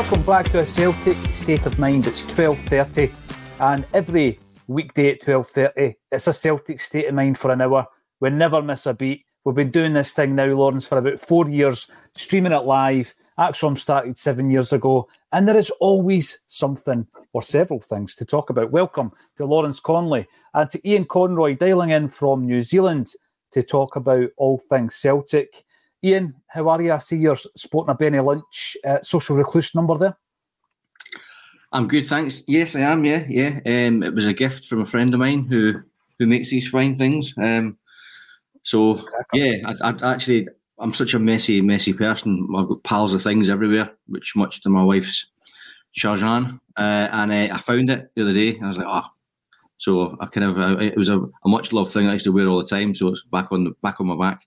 Welcome back to a Celtic State of Mind. It's 12.30 and every weekday at 12.30 it's a Celtic State of Mind for an hour. We never miss a beat. We've been doing this thing now, Lawrence, for about four years, streaming it live. ACSOM started seven years ago and there is always something or several things to talk about. Welcome to Lawrence Connolly and to Iain Conroy dialing in from New Zealand to talk about all things Celtic. Iain, how are you? I see you're sporting a Benny Lynch uh, social recluse number there. I'm good, thanks. Yes, I am. Yeah, yeah. Um, it was a gift from a friend of mine who who makes these fine things. Um, so yeah, I, I actually I'm such a messy, messy person. I've got piles of things everywhere, which much to my wife's chagrin. Uh, and uh, I found it the other day. I was like, oh. So I kind of uh, it was a, a much loved thing I used to wear all the time. So it's back on the back on my back.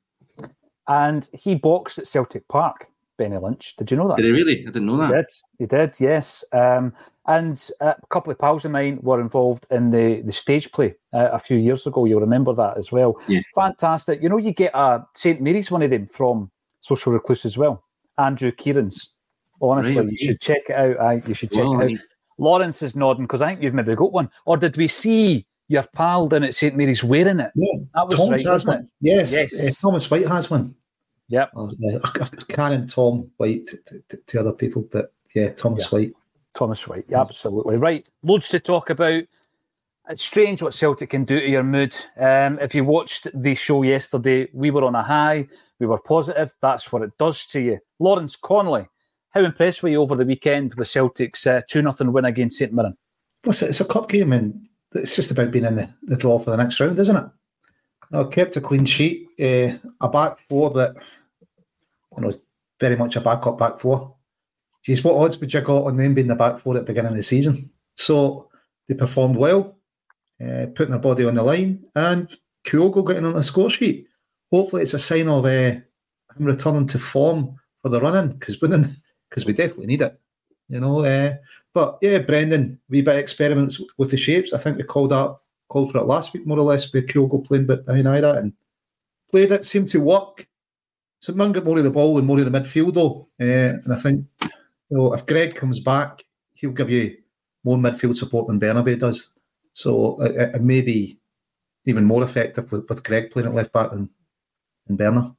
And he boxed at Celtic Park, Benny Lynch. Did you know that? Did he really? I didn't know that. He did. He did, yes. Um, and uh, a couple of pals of mine were involved in the, the stage play uh, a few years ago. You'll remember that as well. Yeah. Fantastic. You know, you get a St. Mary's one of them from Social Recluse as well. Andrew Kieran's. Honestly, Right, you should check it out. I you should check Well, it out. Lawrence is nodding because I think you've maybe got one. Or did we see your pal down at St. Mary's wearing it? Yeah, That was Thomas right, has one. it? Yes, Yes. uh, Thomas White has one. Yep. Or, uh, I Tom White to, to, to other people, but yeah, Thomas White. Thomas White, yeah, absolutely right. Loads to talk about. It's strange what Celtic can do to your mood. Um, if you watched the show yesterday, we were on a high, we were positive. That's what it does to you. Lawrence Connolly, how impressed were you over the weekend with Celtic's uh, 2 0 win against St Mirren? Listen, it's a cup game and it's just about being in the, the draw for the next round, isn't it? I kept a clean sheet, uh, a back four that you know, is very much a backup back four. Geez, what odds would you got on them being the back four at the beginning of the season? So they performed well, uh, putting their body on the line, and Kyogo getting on the score sheet. Hopefully, it's a sign of uh, him returning to form for the run in because because we definitely need it. You know, uh, but yeah, Brendan, wee bit experiments with the shapes. I think we called that called for it last week, more or less, with Kyogo playing bit behind Idah and played it, seemed to work. So man got more of the ball and more of the midfield though. Uh, and I think you know, if Greg comes back, he'll give you more midfield support than Bernabei does. So it, it- may be even more effective with, with Greg playing at left back than, than Berner.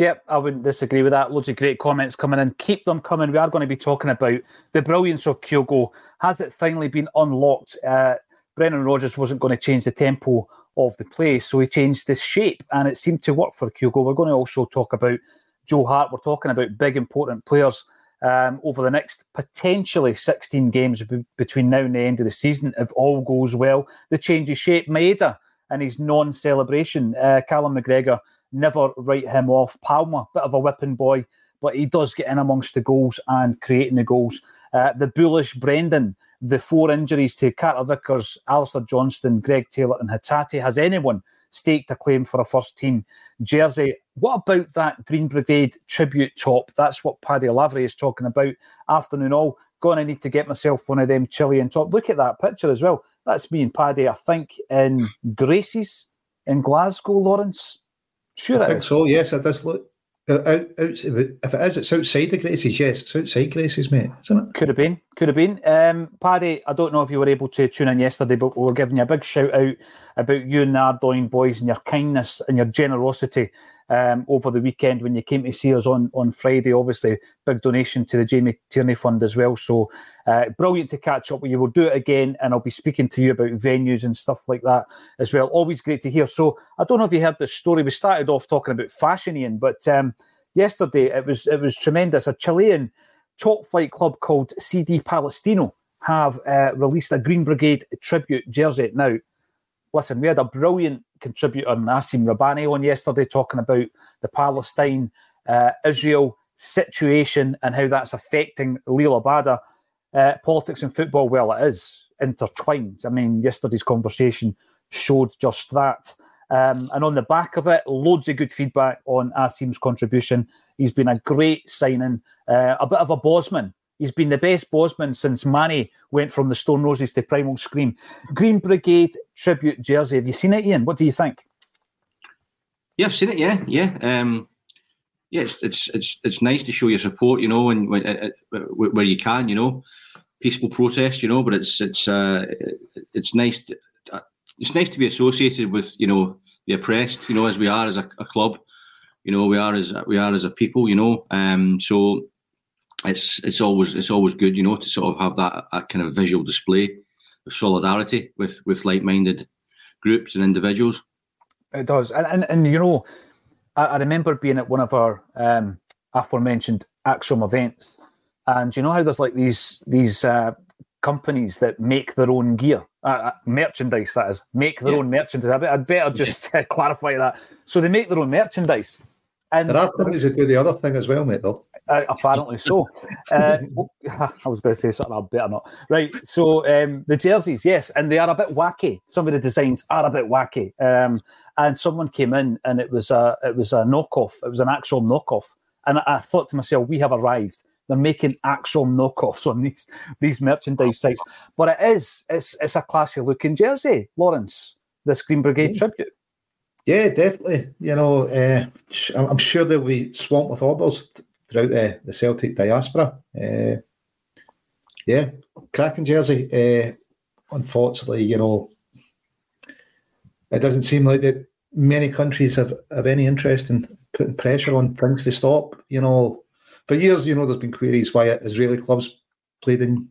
Yep, I wouldn't disagree with that. Loads of great comments coming in. Keep them coming. We are going to be talking about the brilliance of Kyogo. Has it finally been unlocked? Uh, Brendan Rodgers wasn't going to change the tempo of the play, so he changed the shape, and it seemed to work for Kyogo. We're going to also talk about Joe Hart. We're talking about big, important players um, over the next potentially 16 games be- between now and the end of the season, if all goes well. The change of shape, Maeda and his non-celebration. Uh, Callum McGregor never write him off. Palma, bit of a whipping boy, but he does get in amongst the goals and creating the goals. Uh, the bullish Brendan, the four injuries to Carter Vickers, Alistair Johnston, Greg Taylor, and Hatate. Has anyone staked a claim for a first team jersey? What about that Green Brigade tribute top? That's what Paddy Lavery is talking about. Afternoon all. To need to get myself one of them Chilean top. Look at that picture as well. That's me and Paddy, I think, in Graces in Glasgow, Lawrence. Sure, I think is. so. Yes, it does look. Uh, out, out, if it is, it's outside the Gracies. Yes, it's outside Gracies, mate, isn't it? Could have been. Could have been. Um, Paddy, I don't know if you were able to tune in yesterday, but we were giving you a big shout out about you and the Ardoyne boys and your kindness and your generosity um, over the weekend when you came to see us on, on Friday. Obviously, big donation to the Jamie Tierney Fund as well. So uh, brilliant to catch up with you. We'll do it again, and I'll be speaking to you about venues and stuff like that as well. Always great to hear. So I don't know if you heard the story. We started off talking about fashion, Iain, but um, yesterday it was it was tremendous. A Chilean top flight club called CD Palestino have uh, released a Green Brigade tribute jersey. Now, listen, we had a brilliant contributor, Nassim Rabani, on yesterday talking about the Palestine uh, Israel situation and how that's affecting Liel Abada. Uh, politics and football, well, it is intertwined. I mean, yesterday's conversation showed just that. Um, and on the back of it, loads of good feedback on Asim's contribution. He's been a great signing, uh, a bit of a Bosman. He's been the best Bosman since Mani went from the Stone Roses to Primal Scream. Green Brigade tribute jersey. Have you seen it, Iain? What do you think? Yeah, I've seen it. Yeah, yeah. Um, yeah, it's, it's it's it's nice to show your support, you know, and when, uh, uh where you can, you know, peaceful protest, you know. But it's it's uh, it's nice. To, uh, it's nice to be associated with, you know, the oppressed, you know, as we are as a, a club, you know, we are as we are as a people, you know. Um, so it's it's always it's always good, you know, to sort of have that, that kind of visual display of solidarity with with like minded groups and individuals. It does, and and, and you know I, I remember being at one of our um, aforementioned ACSOM events, and you know how there's like these these uh, companies that make their own gear, uh, uh merchandise that is, make their yeah. own merchandise. I'd better just yeah. clarify that. So they make their own merchandise. And there are companies that do the other thing as well, mate. Though uh, apparently so. uh, I was going to say something. I better not. Right. So um, the jerseys, yes, and they are a bit wacky. Some of the designs are a bit wacky. Um, and someone came in and it was a it was a knockoff. It was an actual knockoff, and I, I thought to myself, we have arrived. They're making actual knockoffs on these these merchandise sites, but it is it's it's a classy looking jersey, Lawrence. This Green Brigade yeah. tribute. Yeah, definitely. You know, uh, I'm sure they'll be swamped with orders throughout the, the Celtic diaspora. Uh, yeah, cracking jersey. Uh, unfortunately, you know, it doesn't seem like that many countries have, have any interest in putting pressure on things to stop. You know, for years, you know, there's been queries why Israeli clubs played in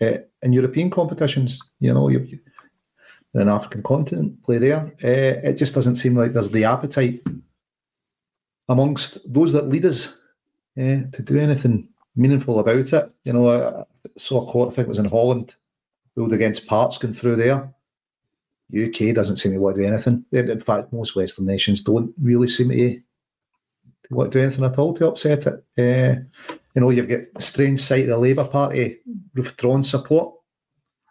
in European competitions. You know, you, in an African continent play there. Uh, it just doesn't seem like there's the appetite amongst those that lead us uh, to do anything meaningful about it. You know, I saw a court, I think it was in Holland, ruled against parts going through there. UK doesn't seem to want to do anything. In fact, most Western nations don't really seem to, want to do anything at all to upset it. Uh, you know, you've got the strange sight of the Labour Party withdrawing support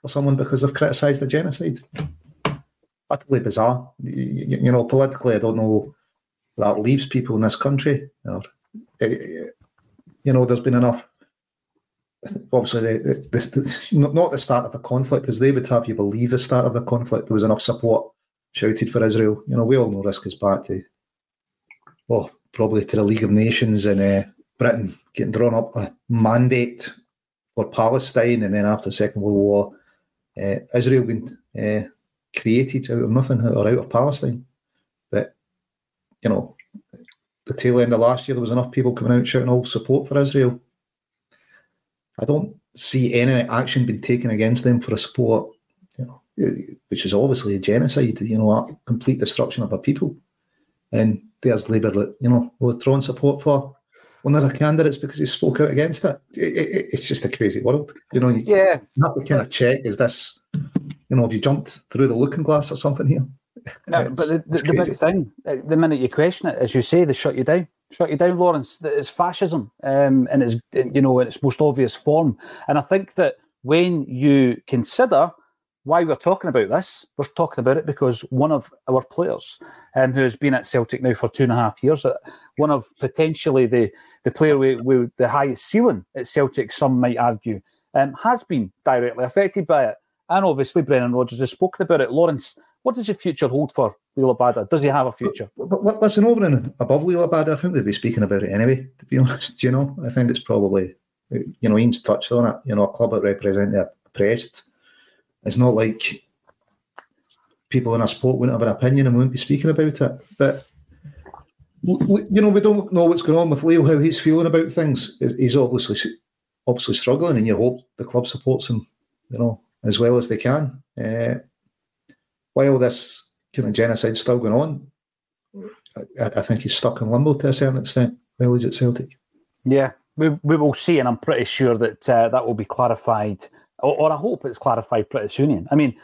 for someone because they've criticised the genocide. Utterly bizarre. You, you, know, politically, I don't know that leaves people in this country. Or, eh, you know, there's been enough obviously the, the, the, not the start of a conflict, as they would have you believe the start of the conflict, there was enough support shouted for Israel. You know, we all know this goes back to, well, probably to the League of Nations and uh, Britain getting drawn up a mandate for Palestine, and then after the Second World War, uh, Israel being uh, created out of nothing or out of Palestine. But you know, the tail end of last year, there was enough people coming out shouting all support for Israel I don't see any action being taken against them for a support, you know, which is obviously a genocide, you know, a complete destruction of a people. And there's Labour, you know, withdrawing support for one of the candidates because he spoke out against it. It, it. It's just a crazy world, you know. You, yeah, not to kind of check is this, you know, have you jumped through the looking glass or something here? No, but the, the, the big thing, uh, the minute you question it, as you say, they shut you down. Shut you down, Lawrence. It's fascism, um, in its you know in its most obvious form. And I think that when you consider why we're talking about this, we're talking about it because one of our players, um, who has been at Celtic now for two and a half years, uh, one of potentially the the player with, with the highest ceiling at Celtic, some might argue, um, has been directly affected by it. And obviously, Brendan Rodgers has spoken about it. Lawrence, what does the future hold for Liel Abada? Does he have a future? But, but, listen, over and above Liel Abada, I think they'd be speaking about it anyway, to be honest. You know, I think it's probably, you know, Iain's touched on it. You know, a club that represents the oppressed. It's not like people in a sport wouldn't have an opinion and wouldn't be speaking about it. But, you know, we don't know what's going on with Leo, how he's feeling about things. He's obviously obviously struggling, and you hope the club supports him, you know, as well as they can. Uh, while this kind of genocide still going on, I, I, think he's stuck in limbo to a certain extent while he's at Celtic. Yeah, we, we will see, and I'm pretty sure that uh, that will be clarified, or, or, I hope it's clarified pretty soon. I mean,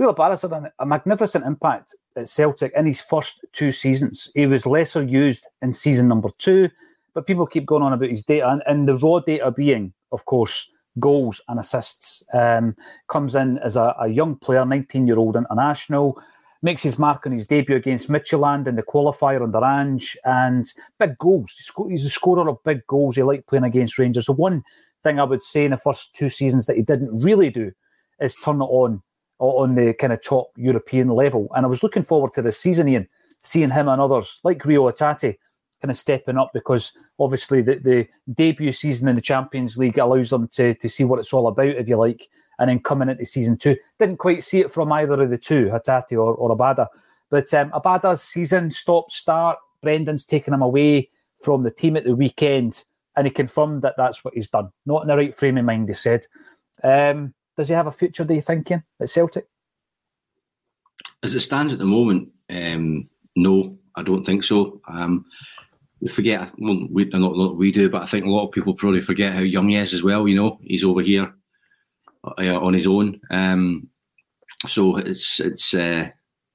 Liel Abada's had a magnificent impact at Celtic in his first two seasons. He was lesser used in season number two, but people keep going on about his data, and, and the raw data being, of course, goals and assists. Um, comes in as a, a young player, 19 year old international, makes his mark on his debut against Midtjylland in the qualifier under Ange, and big goals. He's a scorer of big goals. He liked playing against Rangers. The one thing I would say in the first two seasons that he didn't really do is turn it on on the kind of top European level. And I was looking forward to the season, Iain, seeing him and others like Reo Hatate kind of stepping up because obviously the, the debut season in the Champions League allows them to, to see what it's all about, if you like, and then coming into season two. Didn't quite see it from either of the two, Hatate or, or Abada. But um, Abada's season stop start, Brendan's taken him away from the team at the weekend, and he confirmed that that's what he's done. Not in the right frame of mind, he said. Um, does he have a future, do you think, at Celtic? As it stands at the moment, um, no, I don't think so. Um, we forget, well, we, not we do, but I think a lot of people probably forget how young he is as well. You know, he's over here uh, on his own. Um, so it's it's uh,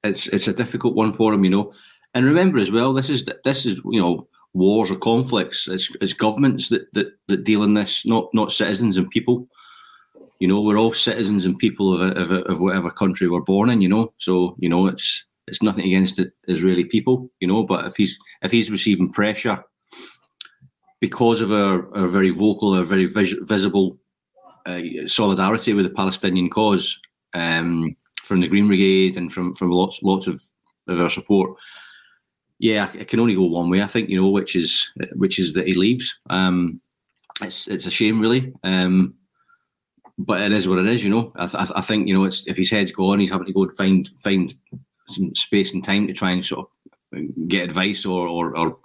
it's it's a difficult one for him, you know. And remember as well, this is this is you know wars or conflicts. It's, it's governments that, that that deal in this, not not citizens and people. You know, we're all citizens and people of, of, of whatever country we're born in. You know, so you know it's it's nothing against the Israeli people, you know. But if he's if he's receiving pressure because of our, our very vocal, our very vis- visible uh, solidarity with the Palestinian cause um, from the Green Brigade and from from lots lots of, of our support, yeah, it can only go one way. I think you know, which is which is that he leaves. Um, it's it's a shame, really. Um, but it is what it is, you know. I, th- I think you know, it's if his head's gone, he's having to go and find find some space and time to try and sort of get advice or or, or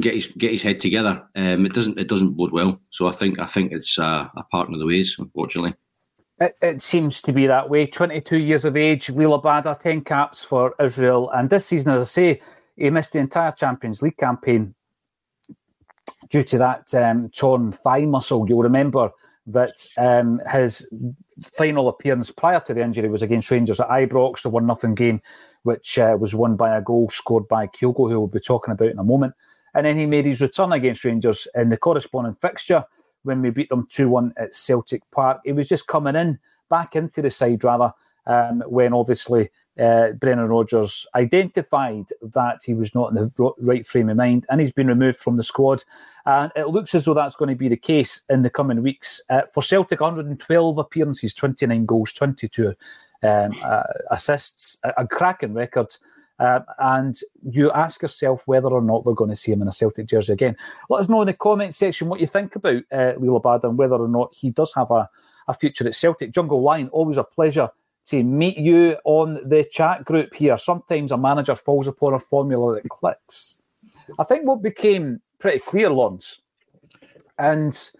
get his get his head together. Um, it doesn't it doesn't bode well. So I think I think it's a part of the ways, unfortunately. It, it, seems to be that way. 22 years of age, Liel Abada, 10 caps for Israel. And this season, as I say, he missed the entire Champions League campaign due to that um, torn thigh muscle. You'll remember that um, his final appearance prior to the injury was against Rangers at Ibrox, the one nothing game, which uh, was won by a goal scored by Kyogo, who we'll be talking about in a moment. And then he made his return against Rangers in the corresponding fixture when we beat them 2 1 at Celtic Park. He was just coming in, back into the side rather, um, when obviously uh, Brendan Rodgers identified that he was not in the right frame of mind and he's been removed from the squad. And it looks as though that's going to be the case in the coming weeks. Uh, for Celtic, 112 appearances, 29 goals, 22 um, uh, assists, a, a, cracking record. Uh, and you ask yourself whether or not we're going to see him in a Celtic jersey again. Let us know in the comment section what you think about uh, Abada and whether or not he does have a, a future at Celtic. Jungle Lion, always a pleasure to meet you on the chat group here. Sometimes a manager falls upon a formula that clicks. I think what became pretty clear, Lons, and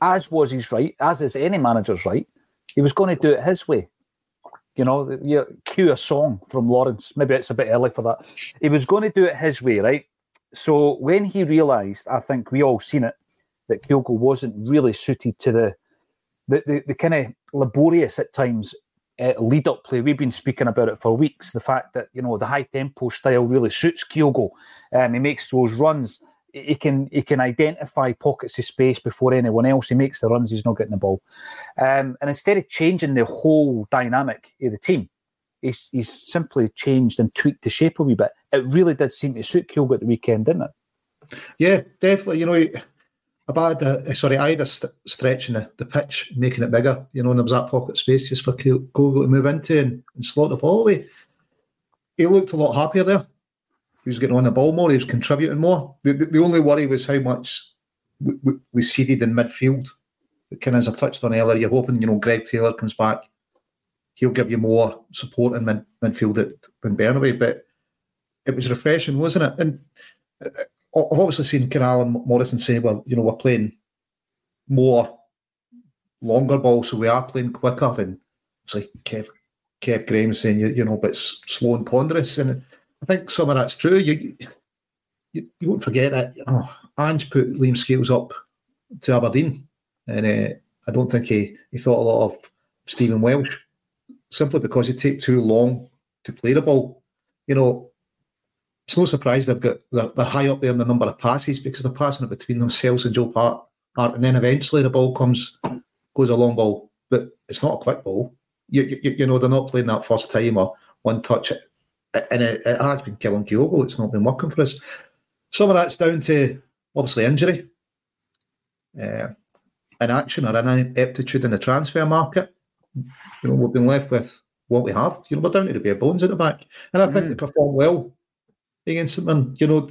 as was his right, as is any manager's right, he was going to do it his way. You know, you cue a song from Lawrence. Maybe it's a bit early for that. He was going to do it his way, right? So when he realised, I think we all seen it, that Kyogo wasn't really suited to the the, the, the kind of laborious at times uh, lead up play. We've been speaking about it for weeks. The fact that you know the high tempo style really suits Kyogo. Um, he makes those runs. He can he can identify pockets of space before anyone else. He makes the runs. He's not getting the ball. Um, and instead of changing the whole dynamic of the team, he's, he's simply changed and tweaked the shape a wee bit. It really did seem to suit Kyogo at the weekend, didn't it? Yeah, definitely. You know, about the sorry, I had st- stretching the, the pitch, making it bigger. You know, and there was that pocket space just for Kyogo to move into and, and slot the ball away. He looked a lot happier there. He was getting on the ball more. He was contributing more. The, the, the only worry was how much we, we, we seeded in midfield. Kind of as I touched on earlier, you're hoping you know Greg Taylor comes back. He'll give you more support in mid, midfield than Bernabei, but it was refreshing, wasn't it? And uh, I've obviously seen Canal and Morrison say, well, you know, we're playing more longer ball, so we are playing quicker. And it's like Kev, Kev Graham saying, you, you know, but slow and ponderous. And I think some of that's true. You you, you won't forget that, know, Ange put Liam Scales up to Aberdeen. And uh, I don't think he, he thought a lot of Stephen Welsh simply because he take too long to play the ball. You know, it's no surprise they've got they're, they're, high up there in the number of passes because they're passing it between themselves and Joe Hart, and then eventually the ball comes goes a long ball, but it's not a quick ball. You, you, you know they're not playing that first time or one touch, and it, it has been killing Kyogo. It's not been working for us. Some of that's down to obviously injury, uh, inaction or ineptitude in the transfer market. You know we've been left with what we have. You know we're down to the bare bones at the back, and I think mm. they perform well against them. you know.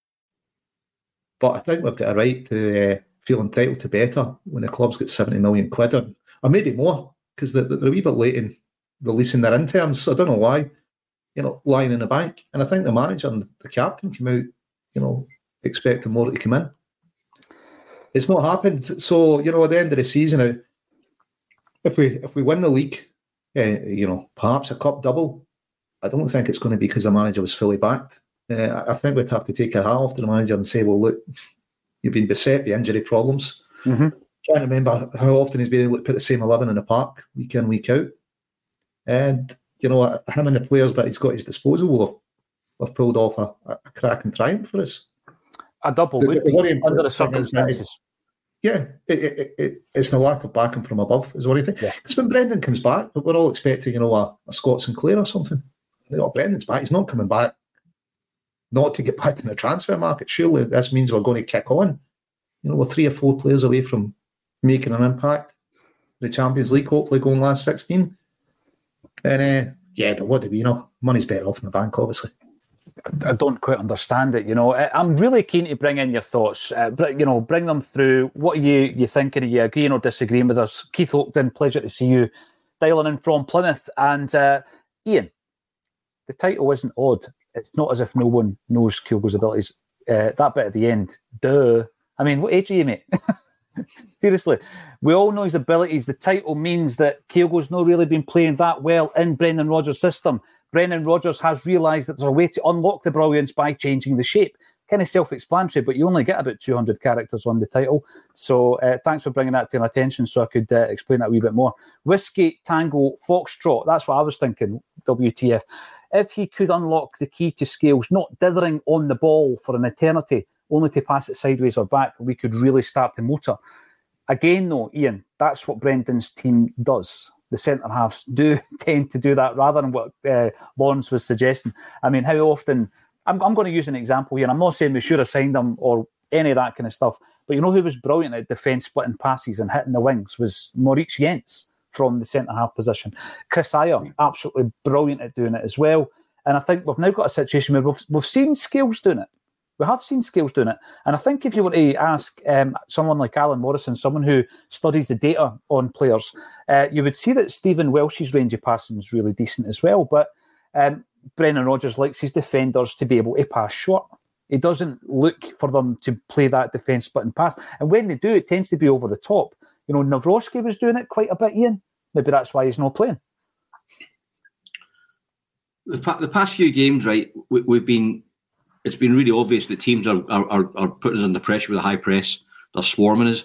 But I think we've got a right to uh, feel entitled to better when the club's got 70 million quid or, or maybe more because they're, they're a wee bit late in releasing their interims. I don't know why, you know, lying in the bank. And I think the manager and the captain came out, you know, expecting more to come in. It's not happened. So, you know, at the end of the season, uh, if we if we win the league, uh, you know, perhaps a cup double, I don't think it's going to be because the manager was fully backed. Uh, I think we'd have to take a hat off to the manager and say, well, look, you've been beset by injury problems. Mm-hmm. Trying to remember how often he's been able to put the same 11 in the park week in, week out. And, you know, him and the players that he's got at his disposal have, have pulled off a, a cracking triumph for us. A double the, would the, under the circumstances. Yeah, it, it, it, it's the lack of backing from above, is what I think. Because yeah. when Brendan comes back, but we're all expecting, you know, a, a Scott Sinclair or something oh, Brendan's back. He's not coming back. Not to get back in the transfer market. Surely this means we're going to kick on. You know, we're three or four players away from making an impact. The Champions League, hopefully going last 16. And uh, yeah, but what do we, know, money's better off in the bank, obviously. I don't quite understand it. You know, I'm really keen to bring in your thoughts. Uh, you know, bring them through. What are you you thinking? Are you agreeing or disagreeing with us? Keith Oakton, pleasure to see you dialing in from Plymouth. And uh, Iain, the title isn't odd. It's not as if no one knows Kyogo's abilities. Uh, that bit at the end, duh. I mean, what age are you, mate? Seriously, we all know his abilities. The title means that Kyogo's not really been playing that well in Brendan Rodgers' system. Brendan Rodgers has realised that there's a way to unlock the brilliance by changing the shape. Kind of self-explanatory, but you only get about 200 characters on the title. So uh, thanks for bringing that to my attention so I could uh, explain that a wee bit more. Whiskey, Tango, Foxtrot. That's what I was thinking. WTF if he could unlock the key to Scales, not dithering on the ball for an eternity, only to pass it sideways or back, we could really start the motor. Again, though, Iain, that's what Brendan's team does. the centre halves do tend to do that rather than what uh, Lawrence was suggesting. I mean, how often? I'm, I'm going to use an example here. I'm not saying we should have signed him or any of that kind of stuff, but you know who was brilliant at defence splitting passes and hitting the wings was Moritz Jenz from the centre half position. Chris Ajer, absolutely brilliant at doing it as well. And I think we've now got a situation where we've, we've seen Scales doing it. We have seen Scales doing it. And I think if you were to ask um, someone like Alan Morrison, someone who studies the data on players, uh, you would see that Stephen Welsh's range of passing is really decent as well. But um, Brendan Rodgers likes his defenders to be able to pass short. He doesn't look for them to play that defence splitting pass. And when they do, it tends to be over the top. You know, Nawrocki was doing it quite a bit, Iain. Maybe that's why he's not playing. The, the past few games, right, we, have been it's been really obvious that teams are, are, are putting us under pressure with a high press. They're swarming us.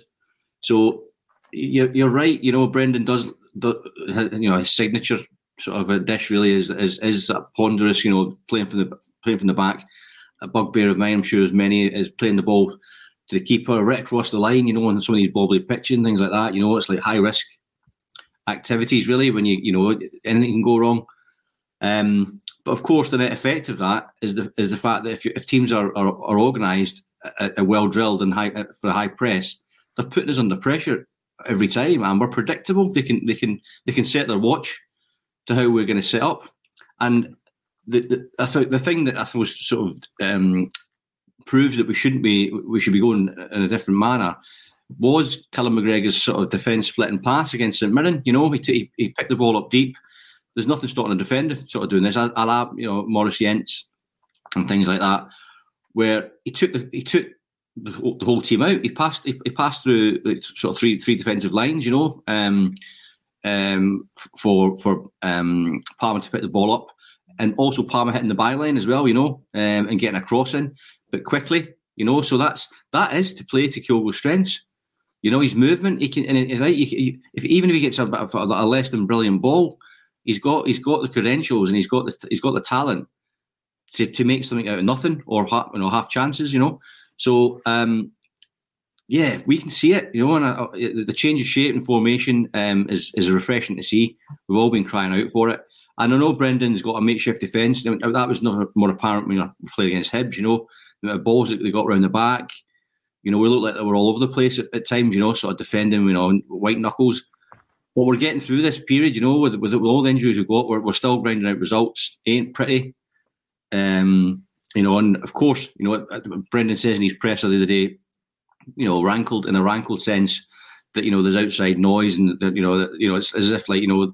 So you're, you're right. You know, Brendan does, do, you know, his signature sort of a dish really is is is ponderous. You know, playing from the playing from the back. A bugbear of mine, I'm sure, as many is playing the ball to the keeper right across the line. You know, on some of these bobbly pitching things like that. You know, it's like high risk activities really when you you know anything can go wrong. Um, but of course, the net effect of that is the is the fact that if, you, if teams are are, are organised, uh, uh, well drilled and high uh, for high press, they're putting us under pressure every time, and we're predictable. They can they can they can set their watch to how we're going to set up, and the, the I the thing that I thought was sort of um, proves that we shouldn't be we should be going in a different manner was Callum McGregor's sort of defence splitting pass against St Mirren. You know, he, t- he picked the ball up deep there's nothing stopping a defender sort of doing this. I, I you know, Moritz Jenz and things like that, where he took the, he took the whole, the whole team out. He passed he, he passed through sort of three three defensive lines, you know, um, um, for for um, Palma to pick the ball up, and also Palma hitting the byline as well, you know, um, and getting a cross in, but quickly, you know. So that's that is to play to Kyogo's strengths. You know, his movement. He can, and. He, if even if he gets a, a, a less than brilliant ball, he's got he's got the credentials and he's got the he's got the talent to, to make something out of nothing or half, you know half chances, you know. So um, yeah, we can see it, you know, and uh, the change of shape and formation um, is is refreshing to see. We've all been crying out for it. And I know Brendan's got a makeshift defence. That was not more apparent when we played against Hibs, you know. The balls that they got around the back, you know, we looked like they were all over the place at, at times, you know, sort of defending, you know, white knuckles well, we're getting through this period, you know, with, with, with all the injuries we've got, we're, we're still grinding out results. Ain't pretty. Um, you know, and of course, you know, Brendan says in his presser the other day, you know, rankled in a rankled sense that, you know, there's outside noise and, that, you know, that, you know, it's as if like, you know,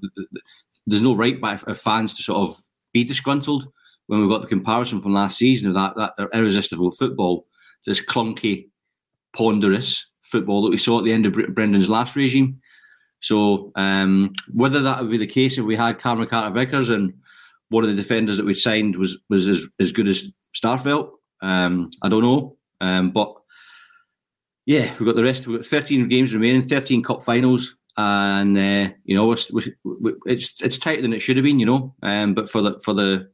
there's no right by fans to sort of be disgruntled when we've got the comparison from last season of that, that irresistible football, this clunky, ponderous football that we saw at the end of Brendan's last regime. So um, whether that would be the case if we had Cameron Carter Vickers and one of the defenders that we signed was was as, as good as Starfelt, um, I don't know. Um, but yeah, we've got the rest. We've got 13 games remaining, 13 cup finals, and uh, you know we, it's it's tighter than it should have been, you know. Um, but for the for the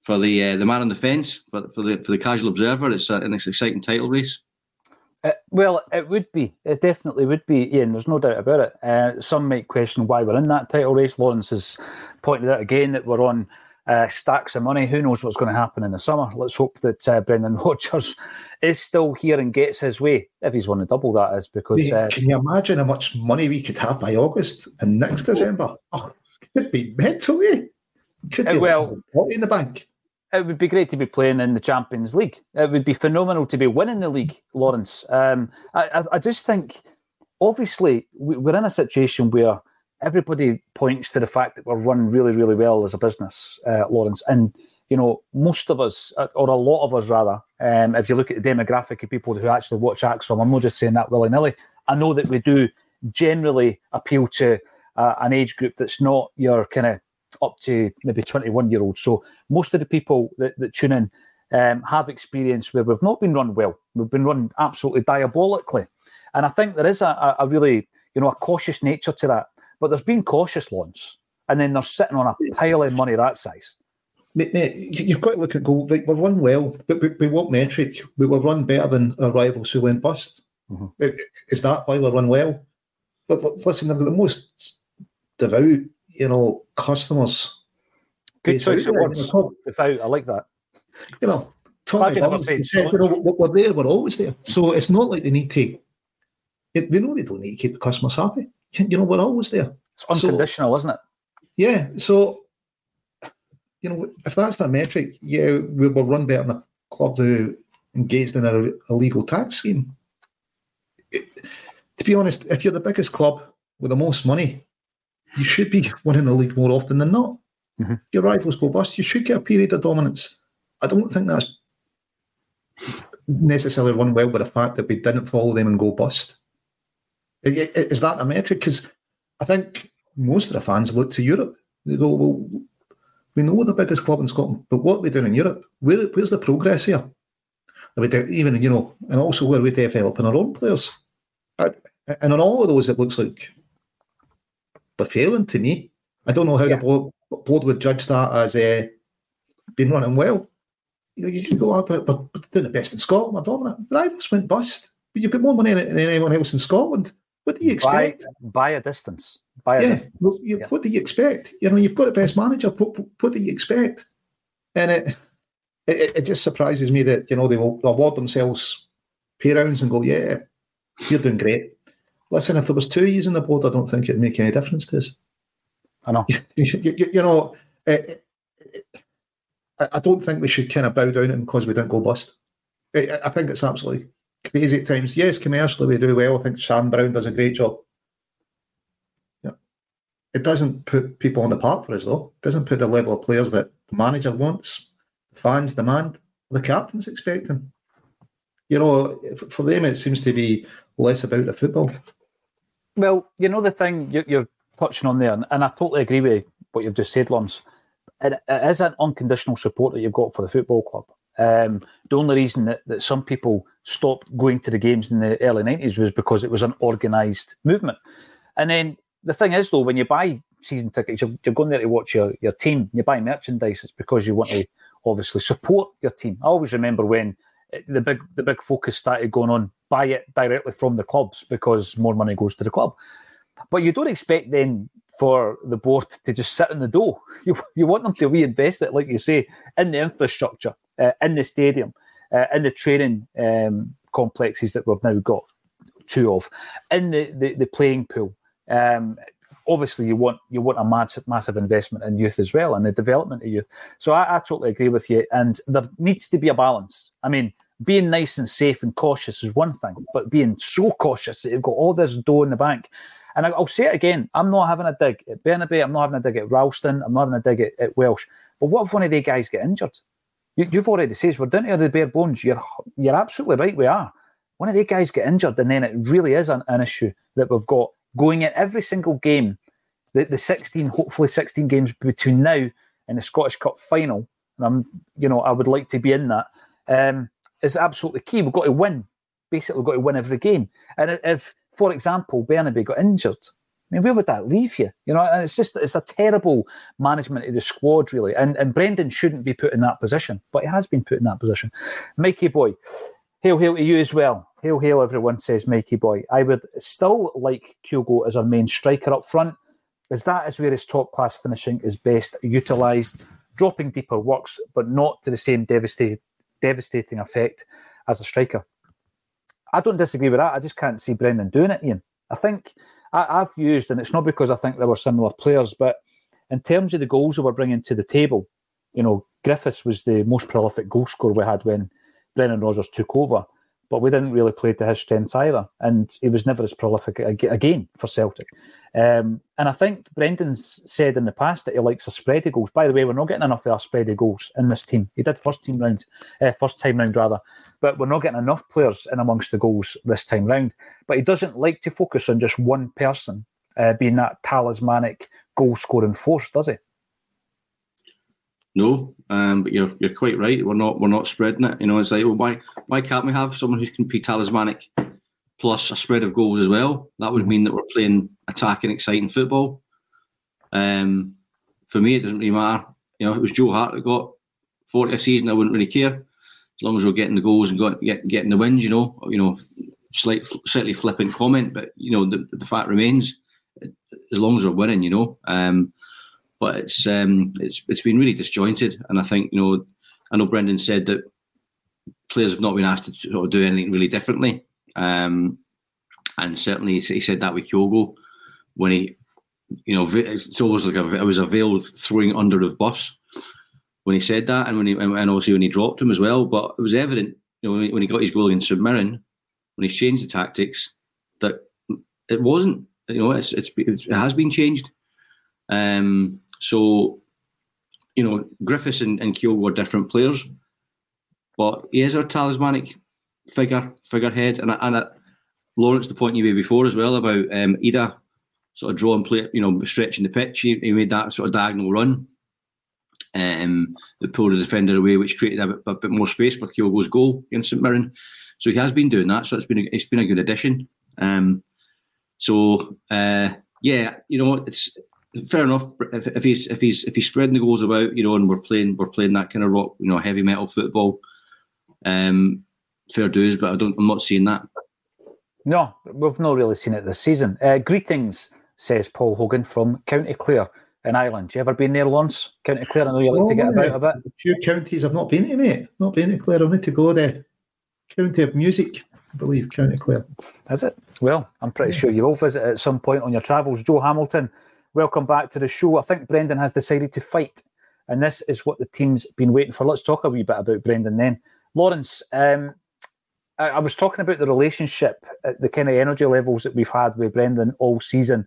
for the uh, the man on the fence, for, for the for the casual observer, it's, a, an exciting title race. Uh, well, it would be. It definitely would be, Iain. There's no doubt about it. Uh, some might question why we're in that title race. Lawrence has pointed out again that we're on uh, stacks of money. Who knows what's going to happen in the summer? Let's hope that uh, Brendan Rodgers is still here and gets his way. If he's won the double, that is because. Uh, Can you imagine how much money we could have by August and next December? Oh, could be mental, eh? Could be well like in the bank it would be great to be playing in the Champions League. It would be phenomenal to be winning the league, Lawrence. Um, I, I, just think, obviously, we're in a situation where everybody points to the fact that we're run really, really well as a business, uh, Lawrence. And, you know, most of us, uh, or a lot of us rather, um, if you look at the demographic of people who actually watch ACSOM, I'm not just saying that willy nilly. I know that we do generally appeal to uh, an age group that's not your kind of up to maybe 21 year olds. So most of the people that, that tune in um, have experience where we've not been run well. We've been run absolutely diabolically. And I think there is a, a really, you know, a cautious nature to that. But there's been cautious loans, and then they're sitting on a pile of money that size. Mate, mate, you've got to look at goal. Like we're run well, but we, what metric? We were run better than our rivals who went bust. Mm-hmm. Is that why we're run well? Listen, the most devout, you know, customers. Good choice of words. I like that. you know, Tommy Glad you Burns said you know, we're, there, we're always there. So it's not like they need to. They they know they don't need to keep the customers happy. You know, we're always there. It's unconditional, isn't it? Yeah. So, you know, if that's their metric, yeah, we will run better than a club who engaged in an illegal tax scheme. It- to be honest, if you're the biggest club with the most money, you should be winning the league more often than not. Mhm. Your rivals go bust. You should get a period of dominance. I don't think that's necessarily run well with the fact that we didn't follow them and go bust. Is that a metric? Because I think most of the fans look to Europe. They go, well, we know we're the biggest club in Scotland, but what are we doing in Europe? Where, where's the progress here? Are we do, even, you know, and also where are we developing our own players? And on all of those, it looks like we're failing to me. I don't know how Yeah. the board, board would judge that as uh, being running well. You know, you can go, oh, but, but, but they're doing the best in Scotland, we're dominant. The rivals went bust. But you've got more money than, than anyone else in Scotland. What do you By, expect? by a distance. By a yeah, distance. well, you, Yeah. what do you expect? You know, you've got the best manager. What, what do you expect? And it, it it just surprises me that you know they will award themselves pay rounds and go, yeah, you're doing great. Listen, if there was two years in the board, I don't think it'd make any difference to us. I know. You, you- you know, eh, eh, I I don't think we should kind of bow down and because we don't go bust. I I think it's absolutely crazy at times. Yes, commercially we do well. I think Sam Brown does a great job. Yeah. It doesn't put people on the park for us though. It doesn't put the level of players that the manager wants, the fans demand, the captain's expecting. You know, for them it seems to be less about the football. Well, you know the thing you, you're touching on there, and, and I totally agree with what you've just said, Lawrence. It, it is an unconditional support that you've got for the football club. Um, the only reason that, that some people stopped going to the games in the early 90s was because it was an organised movement. And then the thing is, though, when you buy season tickets, you're, you're going there to watch your, your team, you buy merchandise, it's because you want to obviously support your team. I always remember when the big the big focus started going on buy it directly from the clubs because more money goes to the club. But you don't expect then for the board to just sit in the dough. You, you want them to reinvest it, like you say, in the infrastructure, uh, in the stadium, uh, in the training um, complexes that we've now got two of, in the, the, the playing pool. Um, obviously, you want you want a massive, massive investment in youth as well and the development of youth. So I, I totally agree with you. And there needs to be a balance. I mean, being nice and safe and cautious is one thing, but being so cautious that you've got all this dough in the bank. And I- I'll say it again: I'm not having a dig at Bernabei. I'm not having a dig at Ralston. I'm not having a dig at, at Welsh. But what if one of the guys get injured? You, you've already said we're down to the bare bones. You're you're absolutely right. We are. One of the guys get injured, and then it really is an, an issue that we've got going in every single game. The, the 16, hopefully 16 games between now and the Scottish Cup final. And I'm, you know, I would like to be in that. Um, is absolutely key. We've got to win. Basically, we've got to win every game. And if, for example, Bernabei got injured, I mean, where would that leave you? You know, and it's just it's a terrible management of the squad, really. And and Brendan shouldn't be put in that position, but he has been put in that position. Mikey boy, hail hail to you as well. Hail hail, everyone says Mikey boy. I would still like Kyogo as our main striker up front, as that is where his top class finishing is best utilised. Dropping deeper works, but not to the same devastating devastating effect as a striker. I don't disagree with that. I just can't see Brendan doing it, Iain. I think I, I've used, and it's not because I think there were similar players, but in terms of the goals that we're bringing to the table, you know, Griffiths was the most prolific goal scorer we had when Brendan Rodgers took over, but we didn't really play to his strengths either, and he was never as prolific again for Celtic. Um, and I think Brendan's said in the past that he likes a spread of goals. By the way, we're not getting enough of our spread of goals in this team. He did first team round, uh, first time round rather, but we're not getting enough players in amongst the goals this time round. But he doesn't like to focus on just one person uh, being that talismanic goal scoring force, does he? No, um, but you're you're quite right. We're not we're not spreading it. You know, it's like well, why why can't we have someone who can be talismanic plus a spread of goals as well? That would mean that we're playing attacking, exciting football. Um, for me, it doesn't really matter. You know, if it was Joe Hart that got forty a season, I wouldn't really care as long as we're getting the goals and got, get, getting the wins. You know, you know, slight, slightly flippant comment, but you know, the, the fact remains, as long as we're winning, you know. Um, but it's um, it's it's been really disjointed, and I think you know, I know Brendan said that players have not been asked to sort of do anything really differently, um, and certainly he said that with Kyogo when he, you know, it's almost like a, it was a veiled throwing under the bus when he said that, and when he and also when he dropped him as well. But it was evident, you know, when he, when he got his goal against St when he's changed the tactics, that it wasn't. You know, it's, it's it has been changed. Um, so, you know, Griffiths and, and Keel were different players, but he is our talismanic figure, figurehead. And, and Lawrence, the point you made before as well about um, Idah sort of drawing play, you know, stretching the pitch. He, he made that sort of diagonal run um, that pulled the defender away, which created a bit, a bit more space for Kyogo's goal against St Mirren. So he has been doing that. So it's been a, it's been a good addition. Um, so uh, yeah, you know, it's fair enough if, if, he's if he's if he's spreading the goals about, you know, and we're playing we're playing that kind of rock, you know, heavy metal football. Um, fair dues, but I don't. I'm not seeing that. No, we've not really seen it this season. Uh, greetings, says Paul Hogan from County Clare in Ireland. You ever been there once? County Clare? I know you like oh, to get oh, about a bit. A few counties I've not been to, mate. Not been to Clare. I need to go there. County of Music, I believe, County Clare. Is it? Well, I'm pretty sure you will visit at some point on your travels. Joe Hamilton, welcome back to the show. I think Brendan has decided to fight, and this is what the team's been waiting for. Let's talk a wee bit about Brendan then. Lawrence, um, I, I was talking about the relationship, the kind of energy levels that we've had with Brendan all season,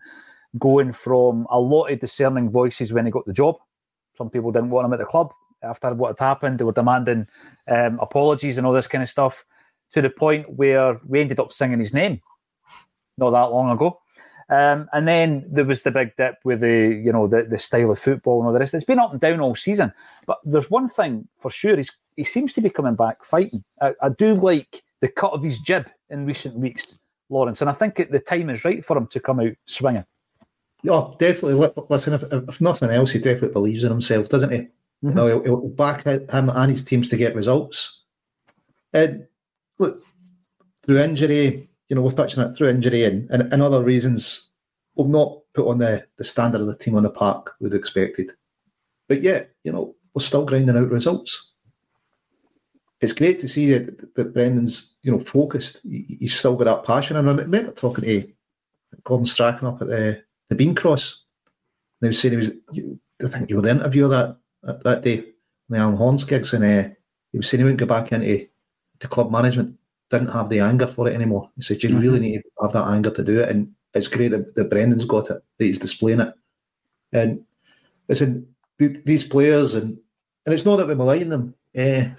going from a lot of discerning voices when he got the job. Some people didn't want him at the club after what had happened. They were demanding um, apologies and all this kind of stuff to the point where we ended up singing his name not that long ago. Um, and then there was the big dip with the, you know, the, the style of football and all the rest. It's been up and down all season. But there's one thing for sure: he's, he seems to be coming back fighting. I, I do like the cut of his jib in recent weeks, Lawrence, and I think the time is right for him to come out swinging. Oh, definitely. Listen, if, if nothing else, he definitely believes in himself, doesn't he? Mm-hmm. You know, he'll, he'll back him and his teams to get results. And look, through injury, you know, we've touched on it through injury and, and, and other reasons, we've not put on the, the standard of the team on the park we'd expected. But yet, you know, we're still grinding out results. It's great to see that, that Brendan's, you know, focused. He, he's still got that passion. And I remember talking to Gordon Strachan up at the, the Bean Cross. And he was saying he was, you, I think you were the interviewer that that day, the Alan Horns gigs, and uh, he was saying he wouldn't go back into to club management didn't have the anger for it anymore. He said, You mm-hmm. really need to have that anger to do it. And it's great that, that Brendan's got it, that he's displaying it. And listen, these players, and, and it's not that we're maligning them. Eh.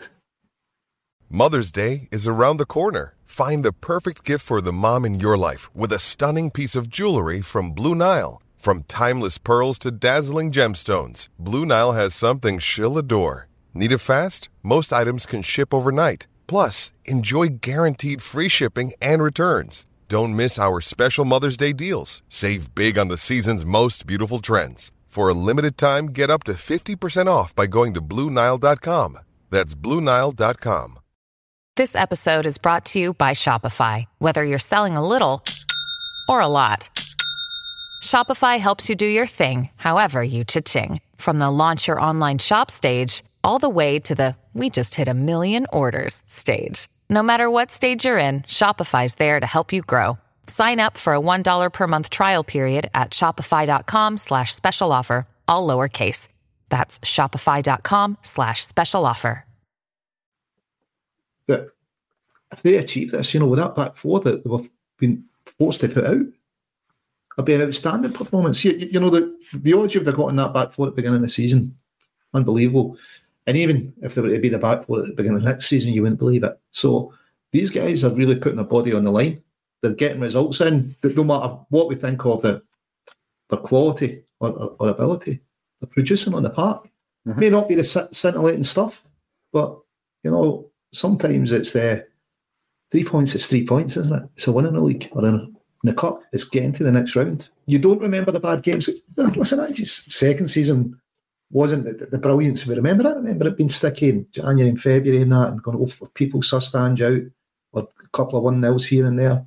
Mother's Day is around the corner. Find the perfect gift for the mom in your life with a stunning piece of jewelry from Blue Nile. From timeless pearls to dazzling gemstones, Blue Nile has something she'll adore. Need it fast? Most items can ship overnight. Plus, enjoy guaranteed free shipping and returns. Don't miss our special Mother's Day deals. Save big on the season's most beautiful trends. For a limited time, get up to 50% off by going to Bluenile.com. That's Bluenile.com. This episode is brought to you by Shopify. Whether you're selling a little or a lot, Shopify helps you do your thing, however you cha-ching. From the launch your online shop stage all the way to the we just hit a million orders stage. No matter what stage you're in, Shopify's there to help you grow. Sign up for a $1 per month trial period at shopify.com slash special offer, all lowercase. That's shopify.com slash special offer. But if they achieve this, you know, with that back four that they've been forced to put out, it'll be an outstanding performance. You, you know, the, the odds you've got in that back four at the beginning of the season, unbelievable. And even if they were to be the back four at the beginning of next season, you wouldn't believe it. So these guys are really putting their body on the line. They're getting results in. No matter what we think of the, their quality or, or, or ability, they're producing on the park. Mm-hmm. May not be the scintillating stuff, but you know sometimes it's the three points. It's three points, isn't it? It's a win in the league or in, a, in the cup. It's getting to the next round. You don't remember the bad games. Listen, actually, second season wasn't the, the brilliance we remember. I remember it being sticky in January and February and that, and going, oh, for people Sustange out, or a couple of one nils here and there.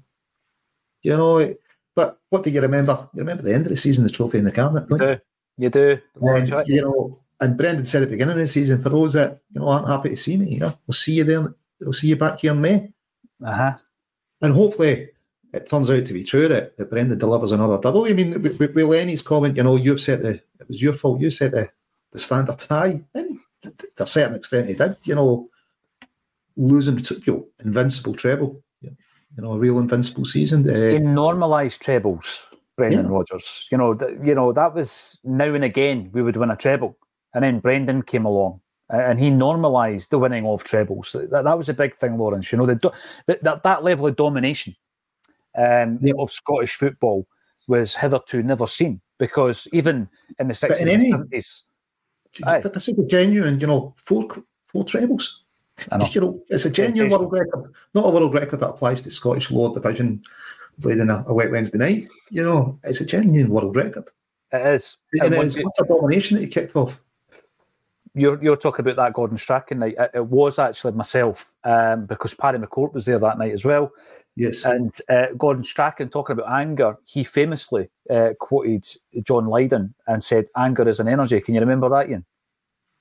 You know, it, But what do you remember? You remember the end of the season, the trophy in the cabinet, you? do. You do. And, you know, and Brendan said at the beginning of the season, for those that you know aren't happy to see me, you know, we'll see you there. We'll see you back here in May. Uh-huh. And hopefully it turns out to be true that, that Brendan delivers another double. I mean, with, with Lenny's comment, you know, you've set the it was your fault. You set the, the standard high, and to, to a certain extent, he did. You know, losing to you know, invincible treble, you know, a real invincible season. Uh, In normalised trebles, Brendan yeah. Rodgers. You know, th- you know that was now and again we would win a treble, and then Brendan came along and he normalised the winning of trebles. That, that was a big thing, Lawrence. You know, the, the, that that level of domination um, yeah. of Scottish football was hitherto never seen because even in the sixties and seventies, this is a genuine, you know, four four trebles. You know, it's a genuine world record, not a world record that applies to Scottish lower division played in a, a wet Wednesday night. You know, it's a genuine world record. It is, and, and it's a domination that he kicked off. You're, you're talking about that Gordon Strachan night. It, it was actually myself um, because Paddy McCourt was there that night as well. Yes. And uh, Gordon Strachan, talking about anger, he famously uh, quoted John Lydon and said, Anger is an energy. Can you remember that, Iain?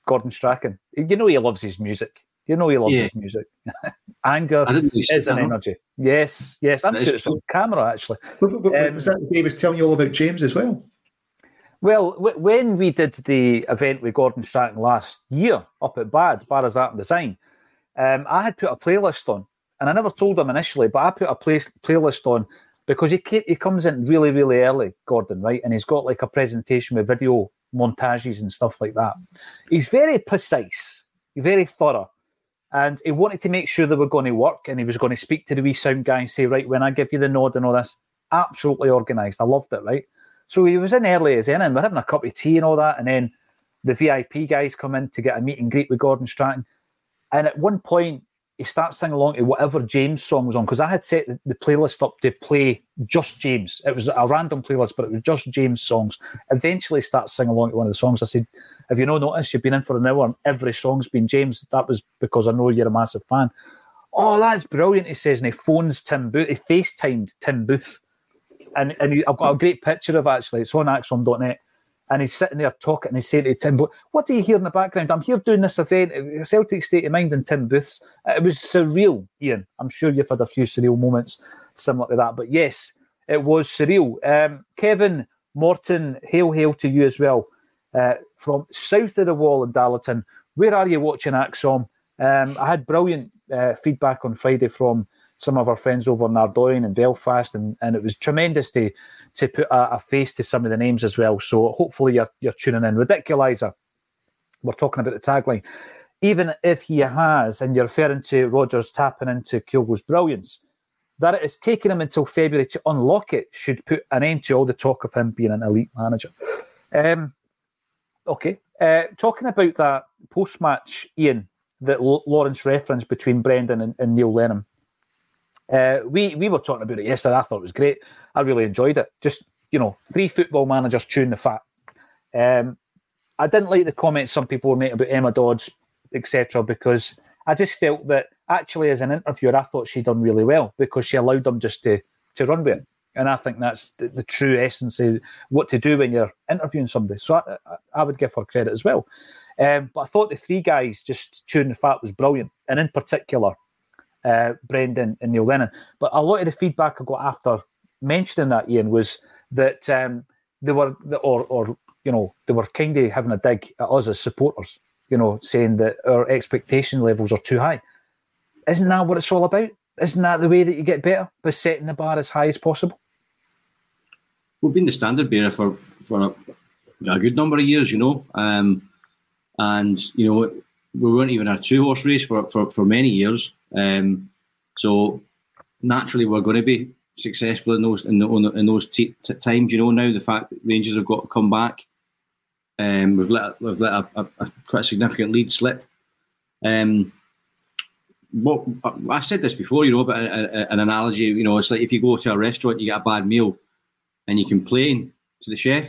Gordon Strachan. You know he loves his music. You know he loves yeah. his music. anger is an energy. Yes, yes. I'm sure it's on camera, actually. But, but, um, was that he was telling you all about James as well? Well, w- when we did the event with Gordon Strachan last year up at Bad, Barras Art and Design, um, I had put a playlist on and I never told him initially, but I put a play, playlist on because he he comes in really really early, Gordon, right? And he's got like a presentation with video montages and stuff like that. He's very precise, very thorough, and he wanted to make sure they were going to work, and he was going to speak to the wee sound guy and say, right, when I give you the nod and all this, absolutely organised. I loved it, right? So he was in early as in, and we're having a cup of tea and all that, and then the VIP guys come in to get a meet and greet with Gordon Strachan. And at one point, he starts singing along to whatever James song was on because I had set the, playlist up to play just James. It was a random playlist, but it was just James songs. Eventually, starts singing along to one of the songs. I said, "Have you not noticed you've been in for an hour and every song's been James?" That was because I know you're a massive fan. Oh, that's brilliant! He says, and he phones Tim Booth. He FaceTimed Tim Booth, and and he, I've got a great picture of actually. It's on ACSOM.net and he's sitting there talking and he's saying to Tim, Booth, What do you hear in the background? I'm here doing this event, Celtic State of Mind and Tim Booth's. It was surreal, Iain. I'm sure you've had a few surreal moments similar to that. But yes, it was surreal. Um, Kevin Morton, hail, hail to you as well. Uh, from south of the wall in Darlington. Where are you watching ACSOM? Um, I had brilliant uh, feedback on Friday from some of our friends over in Ardoyne and Belfast, and, and it was tremendous to to put a, a, face to some of the names as well. So hopefully you're you're tuning in. Ridiculizer, we're talking about the tagline. Even if he has, and you're referring to Rodgers tapping into Kyogo's brilliance, that it has taken him until February to unlock it should put an end to all the talk of him being an elite manager. Um, okay, uh, talking about that post match, Iain, that Lawrence referenced between Brendan and, and Neil Lennon. Uh, we we were talking about it yesterday. I thought it was great. I really enjoyed it. Just you know, three football managers chewing the fat. Um, I didn't like the comments some people were making about Emma Dodds, etc., because I just felt that actually, as an interviewer, I thought she'd done really well because she allowed them just to to run with it. And I think that's the, the true essence of what to do when you're interviewing somebody. So I, I would give her credit as well. Um, but I thought the three guys just chewing the fat was brilliant, and in particular, uh, Brendan and Neil Lennon. But a lot of the feedback I got after mentioning that, Iain, was that um, they were, or, or, you know, they were kind of having a dig at us as supporters, you know, saying that our expectation levels are too high. Isn't that what it's all about? Isn't that the way that you get better by setting the bar as high as possible? We've been the standard bearer for, for a, a good number of years, you know. Um, and, you know, we weren't even a two horse race for, for, for many years. Um, so naturally, we're going to be successful in those in, the, in those t- t- times. You know, now the fact that Rangers have got to come back, um, we've let we've let a, a, a quite a significant lead slip. Um, what I've said this before, you know, but an analogy. You know, it's like if you go to a restaurant, you get a bad meal, and you complain to the chef,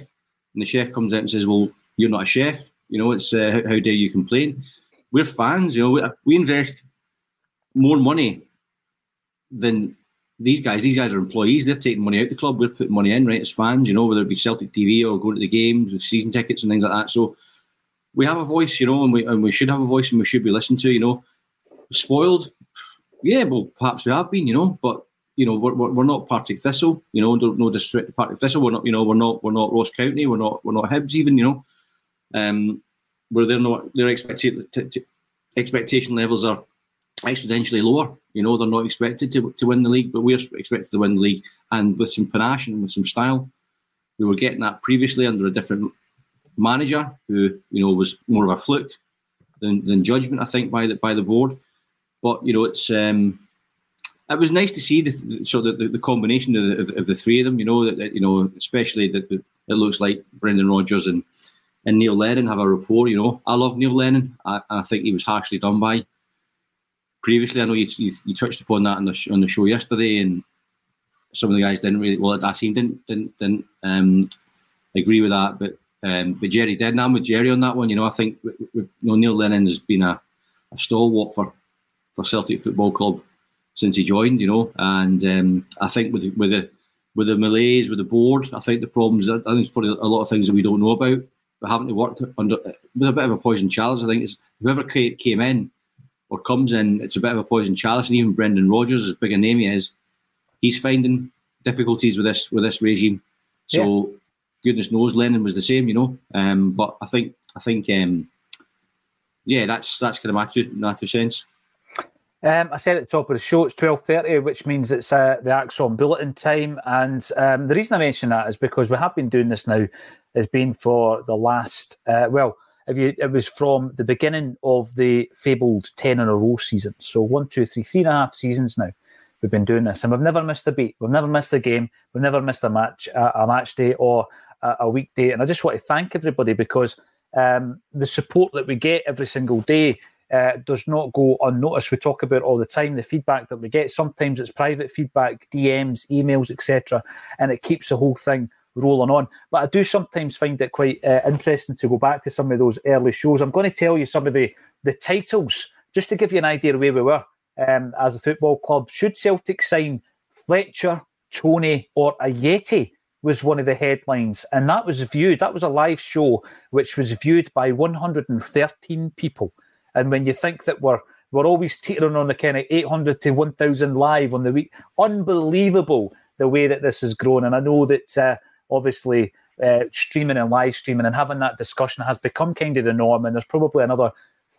and the chef comes out and says, "Well, you're not a chef." You know, it's uh, how, how dare you complain? We're fans. You know, we, we invest more money than these guys, these guys are employees. They're taking money out the club. We're putting money in, right, as fans, you know, whether it be Celtic TV or going to the games with season tickets and things like that. So we have a voice, you know, and we and we should have a voice and we should be listened to, you know. Spoiled, yeah, well, perhaps we have been, you know, but you know, we're, we're, not Partick Thistle, you know, no, to Partick Thistle. We're not, you know, we're not we're not Ross County. We're not we're not Hibs even, you know. Um, where they're not their expectation expectation levels are exponentially lower. You know, they're not expected to, to win the league, but we're expected to win the league and with some panache and with some style. We were getting that previously under a different manager who, you know, was more of a fluke than, than judgment, I think, by the by the board. But you know, it's um, it was nice to see the so the, the, the combination of the, of, of the, three of them. You know that, that you know, especially that it looks like Brendan Rodgers and and Neil Lennon have a rapport. You know, I love Neil Lennon. I, I think he was harshly done by previously. I know you, you, you touched upon that on the on the show yesterday, and some of the guys didn't really. Well, I seen didn't didn't, didn't um, agree with that, but um, but Jerry did. And I'm with Jerry on that one. You know, I think you know, Neil Lennon has been a, a stalwart for for Celtic Football Club since he joined. You know, and um, I think with with the with the malaise with the board, I think the problems. I think there's probably a lot of things that we don't know about. But having to work under with a bit of a poison chalice, I think is whoever came in or comes in, it's a bit of a poison chalice. And even Brendan Rodgers, as big a name he is, he's finding difficulties with this with this regime. So yeah. goodness knows, Lennon was the same, you know. Um, but I think I think um, yeah, that's that's kind of my two, my two cents. Um, I said at the top of the show it's twelve thirty, which means it's uh, the ACSOM bulletin time. And um, the reason I mention that is because we have been doing this now. Has been for the last uh, well you, it was from the beginning of the fabled 10 in a row season. So one, two, three, three and a half seasons now we've been doing this, and we've never missed a beat. We've never missed a game. We've never missed a match, a, a match day or a, a weekday. And I just want to thank everybody because um, the support that we get every single day uh, does not go unnoticed. We talk about all the time the feedback that we get. Sometimes it's private feedback, DMs, emails, etc., and it keeps the whole thing rolling on. But I do sometimes find it quite uh, interesting to go back to some of those early shows. I'm going to tell you some of the, the titles just to give you an idea of where we were um, as a football club. Should Celtic sign Fletcher, Toney, or Ajeti? Was one of the headlines, and that was viewed. That was a live show, which was viewed by 113 people. And when you think that we're we're always teetering on the kind of 800 to 1,000 live on the week, unbelievable the way that this has grown. And I know that uh, obviously uh, streaming and live streaming and having that discussion has become kind of the norm. And there's probably another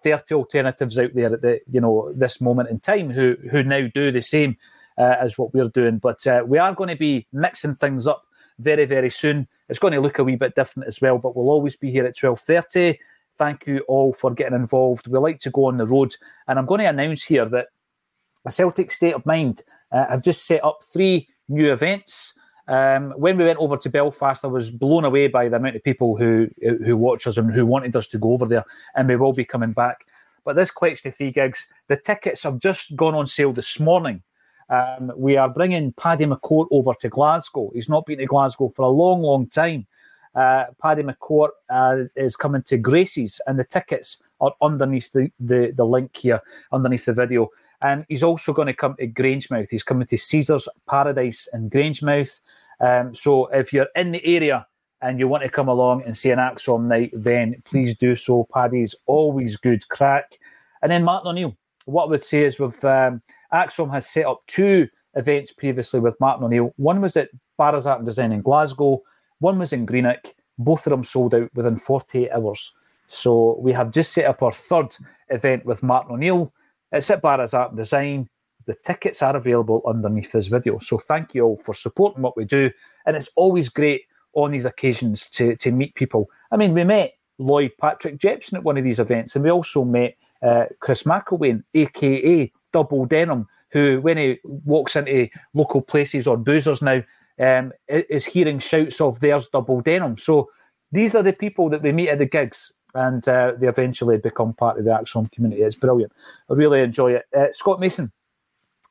30 alternatives out there at the you know this moment in time who who now do the same uh, as what we're doing. But uh, we are going to be mixing things up very very soon. It's going to look a wee bit different as well, but we'll always be here at 12:30. Thank you all for getting involved. We like to go on the road, and I'm going to announce here that a Celtic State of Mind uh, have just set up three new events. Um, when we went over to Belfast, I was blown away by the amount of people who who watch us and who wanted us to go over there, and we will be coming back. But this collection of three gigs, the tickets have just gone on sale this morning. Um, we are bringing Paddy McCourt over to Glasgow. He's not been to Glasgow for a long, long time. Uh, Paddy McCourt uh, is coming to Gracie's, and the tickets are underneath the, the, the link here, underneath the video. And he's also going to come to Grangemouth. He's coming to Cesar's Paradise in Grangemouth. Um, so if you're in the area and you want to come along and see an ACSOM night, then please do so. Paddy's always good crack. And then Martin O'Neill. What I would say is with um, ACSOM has set up two events previously with Martin O'Neill. One was at Barras Art and Design in Glasgow. One was in Greenock. Both of them sold out within 48 hours. So we have just set up our third event with Martin O'Neill. It's at Barras Art and Design. The tickets are available underneath this video. So thank you all for supporting what we do. And it's always great on these occasions to, to meet people. I mean, we met Lloyd Patrick Jepson at one of these events, and we also met uh, Chris McElwain, aka Double Denim, who, when he walks into local places or boozers now, um, is hearing shouts of "There's Double Denim." So these are the people that we meet at the gigs, and uh, they eventually become part of the ACSOM community. It's brilliant. I really enjoy it. Uh, Scott Mason,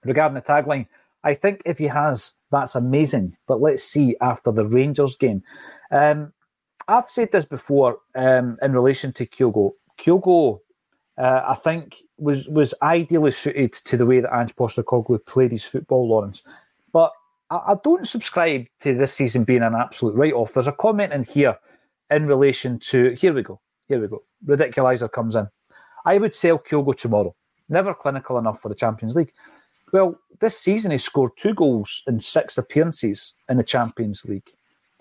regarding the tagline, I think if he has, that's amazing. But let's see after the Rangers game. Um, I've said this before um, in relation to Kyogo. Kyogo, uh, I think, was was ideally suited to the way that Ange Postecoglou played his football, Lawrence. But I, I don't subscribe to this season being an absolute write off. There's a comment in here in relation to here we go, here we go. Ridiculizer comes in. I would sell Kyogo tomorrow. Never clinical enough for the Champions League. Well, this season he scored two goals in six appearances in the Champions League,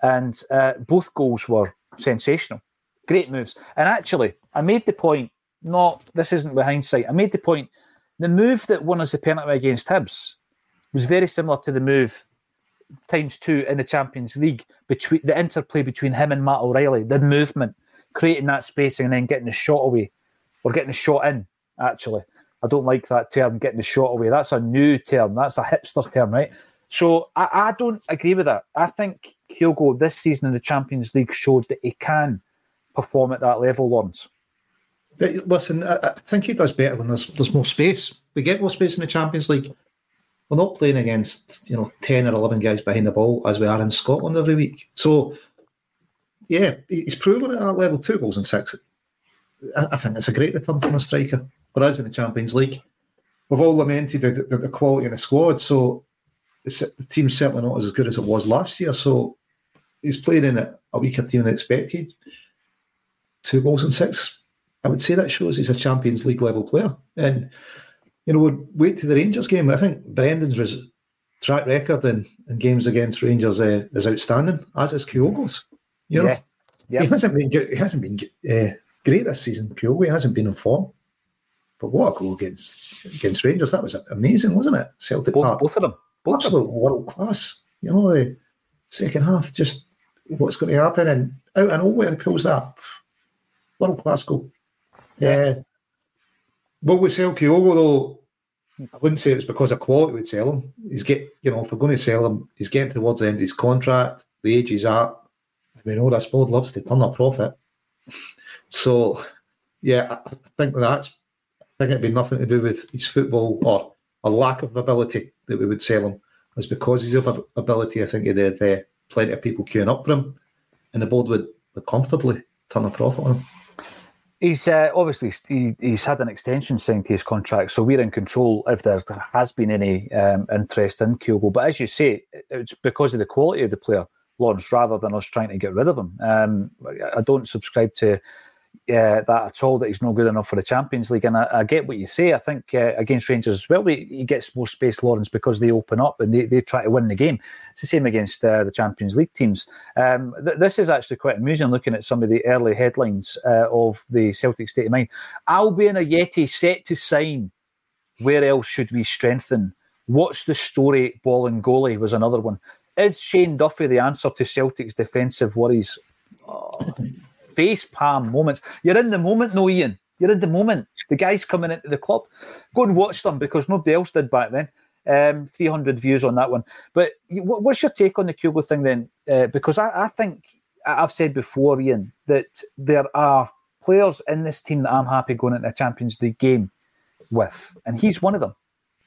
and uh, both goals were sensational. Great moves. And actually, I made the point. Not this isn't with hindsight. I made the point. The move that won us the penalty against Hibs was very similar to the move times two in the Champions League between the interplay between him and Matt O'Riley, the movement, creating that spacing and then getting the shot away or getting the shot in. Actually, I don't like that term, getting the shot away. That's a new term. That's a hipster term, right? So I, I don't agree with that. I think Kyogo this season in the Champions League showed that he can perform at that level, Lawrence. Listen, I, I think he does better when there's there's more space. We get more space in the Champions League. We're not playing against you know ten or eleven guys behind the ball as we are in Scotland every week. So yeah, he's proven at that level. Two goals and six. I, I think it's a great return from a striker for us in the Champions League. We've all lamented the, the, the quality of the squad, so the team's certainly not as good as it was last year. So he's playing in a, a weaker team than expected. Two goals and six. I would say that shows he's a Champions League level player. And you know, we'll wait to the Rangers game. I think Brendan's res- track record in, in games against Rangers uh, is outstanding, as is Kyogo's. You know, Yeah. Yeah. he hasn't been he hasn't been uh, great this season. Kyogo he hasn't been in form. But what a goal against against Rangers! That was amazing, wasn't it? Celtic Both, Park, both of them. Both them. absolute world class. You know, the second half, just what's going to happen, and out and nowhere he pulls that world class goal. Yeah. But with sell Kyogo though, I wouldn't say it's because of quality we'd sell him. He's get you know, if we're going to sell him, he's getting towards the end of his contract. The age he's at. I mean, all this board loves to turn a profit. So, yeah, I think that's. I think it'd be nothing to do with his football or a lack of ability that we would sell him. It's because he's of ab- ability. I think he'd have uh, plenty of people queuing up for him, and the board would, would comfortably turn a profit on him. He's uh, obviously he, he's had an extension signed to his contract, so we're in control if there has been any um, interest in Kyogo. But as you say, it's because of the quality of the player, Lawrence, rather than us trying to get rid of him. Um, I don't subscribe to uh, that at all. That he's not good enough for the Champions League, and I, I get what you say. I think uh, against Rangers as well, he, he gets more space, Lawrence, because they open up and they, they try to win the game. It's the same against uh, the Champions League teams. Um, th- this is actually quite amusing looking at some of the early headlines uh, of the Celtic state of mind. Albian Ajeti set to sign. Where else should we strengthen? What's the story? Ball and goalie was another one. Is Shane Duffy the answer to Celtic's defensive worries? Oh, face palm moments. You're in the moment, no, Iain. You're in the moment. The guy's coming into the club. Go and watch them because nobody else did back then. Um, 300 views on that one. But what's your take on the Kyogo thing then? Uh, because I, I think I've said before, Iain, that there are players in this team that I'm happy going into a Champions League game with, and he's one of them.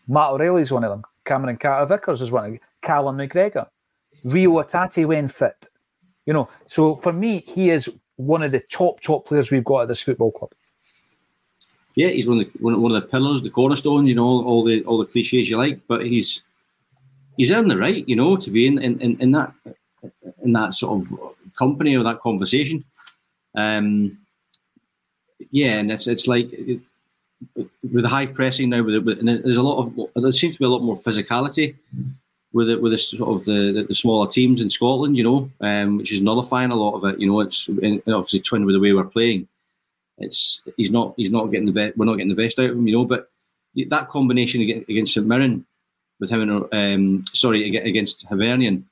Matt O'Riley's one of them. Cameron Carter Vickers is one of them. Callum McGregor. Reo Hatate when fit. You know, so for me, he is one of the top, top players we've got at this football club. Yeah, he's one of the one, of the pillars, the cornerstone. You know, all the all the cliches you like, but he's he's earned the right, you know, to be in in, in, in that in that sort of company or that conversation. Um, yeah, and it's it's like with the high pressing now, with, it, with and there's a lot of there seems to be a lot more physicality with it with the sort of the, the, smaller teams in Scotland, you know, um, which is nullifying a lot of it. You know, it's obviously twin with the way we're playing. It's he's not he's not getting the best. We're not getting the best out of him, you know. But that combination against, St Mirren with him and um, sorry against Hibernian,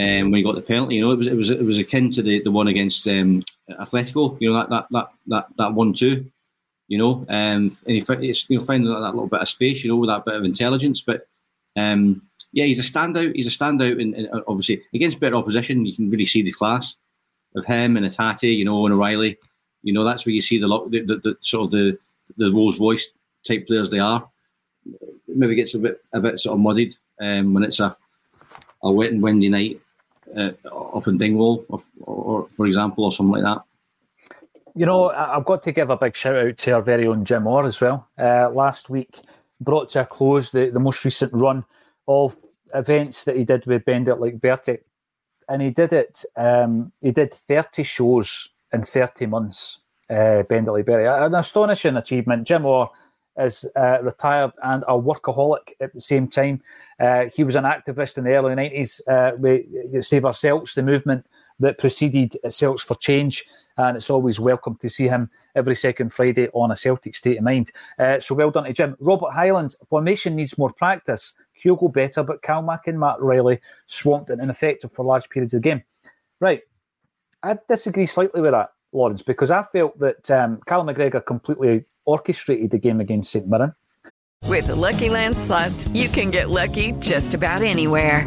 um, when he got the penalty, you know, it was it was it was akin to the, the one against um, Atletico. You know that that that that that one two. You know, um, and he it's, you know finding that, that little bit of space, you know, with that bit of intelligence. But um, yeah, he's a standout. He's a standout, and obviously against better opposition, you can really see the class of him and Hatate, you know, and O'Riley. You know, that's where you see the, the, the, the sort of the the Rolls Royce type players they are. Maybe gets a bit a bit sort of muddied um, when it's a a wet and windy night uh, up in Dingwall, or, or, for example, or something like that. You know, I've got to give a big shout out to our very own Jim Orr as well. Uh, last week brought to a close the, the most recent run of events that he did with Bend It Like Bertie, and he did it. Um, he did thirty shows in thirty months. Uh, Bend It Like Bertie, an astonishing achievement. Jim Orr is uh, retired and a workaholic at the same time. Uh, he was an activist in the early 90s uh, with Save Our Celts, the movement that preceded Celts for Change. And it's always welcome to see him every second Friday on a Celtic State of Mind. Uh, so well done to Jim. Robert Highland, formation needs more practice. Kyogo better, but Calmack and Matt Riley swamped and ineffective for large periods of the game. Right. I disagree slightly with that, Lawrence, because I felt that um, McGregor completely orchestrated the game against St Mirren. With the Lucky Land slots, you can get lucky just about anywhere.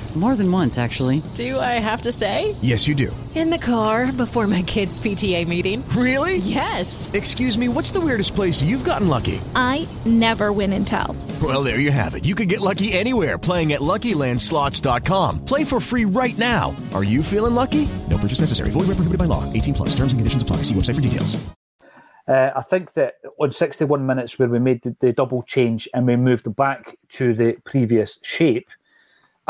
More than once, actually. Do I have to say? Yes, you do. In the car before my kids' PTA meeting. Really? Yes. Excuse me, what's the weirdest place you've gotten lucky? I never win and tell. Well, there you have it. You can get lucky anywhere playing at LuckyLandSlots.com. Play for free right now. Are you feeling lucky? No purchase necessary. Void where prohibited by law. 18 plus. Terms and conditions apply. See website for details. Uh, I think that on 61 minutes where we made the, the double change and we moved back to the previous shape,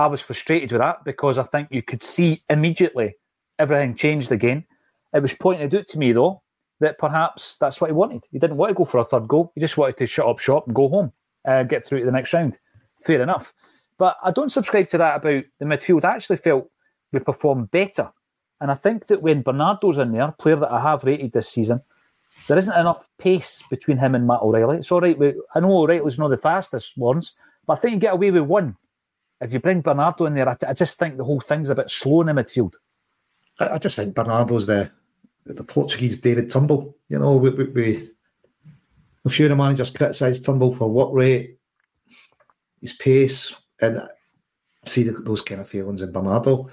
I was frustrated with that because I think you could see immediately everything changed again. It was pointed out to me though that perhaps that's what he wanted. He didn't want to go for a third goal. He just wanted to shut up shop and go home and get through to the next round. Fair enough. But I don't subscribe to that about the midfield. I actually felt we performed better. And I think that when Bernardo's in there, player that I have rated this season, there isn't enough pace between him and Matt O'Riley. It's all right. I know O'Riley's not the fastest ones, but I think you get away with one. If you bring Bernardo in there, I just think the whole thing's a bit slow in the midfield. I, I just think Bernardo's the the Portuguese David Turnbull. You know, we, we, we a few of the managers criticised Turnbull for what rate, his pace, and I see those kind of feelings in Bernardo.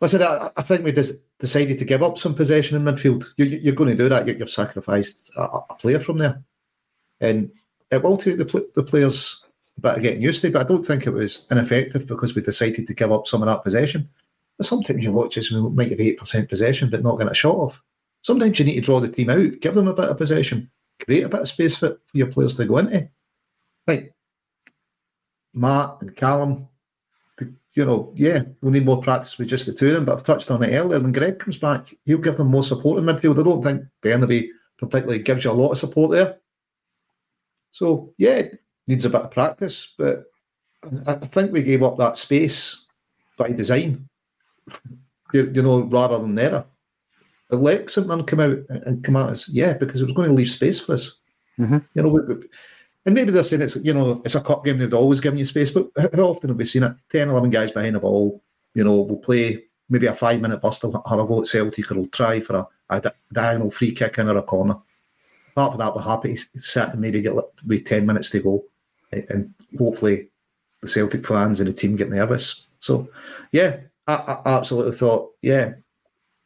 Listen, I, I think we des- decided to give up some possession in midfield. You, are going to do that. You, have sacrificed a, a, player from there, and it will take the, the players of getting used to. But I don't think it was ineffective because we decided to give up some of that possession. But sometimes you watch and we might have eight percent possession, but not getting a shot off. Sometimes you need to draw the team out, give them a bit of possession, create a bit of space for, for your players to go into. Like Matt and Callum, you know, yeah, we'll need more practice with just the two of them, but I've touched on it earlier. When Greg comes back, he'll give them more support in midfield. I don't think Bernabei particularly gives you a lot of support there. So, yeah, needs a bit of practice, but I think we gave up that space by design, you, you know, rather than error. But let someone come out and come at us, yeah, because it was going to leave space for us. Mm-hmm. You know, we, we, and maybe they're saying it's you know it's a cup game; they'd always given you space. But how often have we seen it? 10, 11 guys behind the ball. You know, we'll play maybe a five minute burst of have a go at Celtic, or we'll try for a, a diagonal free kick in or a corner. Apart from that, we're happy to sit and maybe get with ten minutes to go, and hopefully the Celtic fans and the team get nervous. So, yeah, I, I absolutely thought, yeah,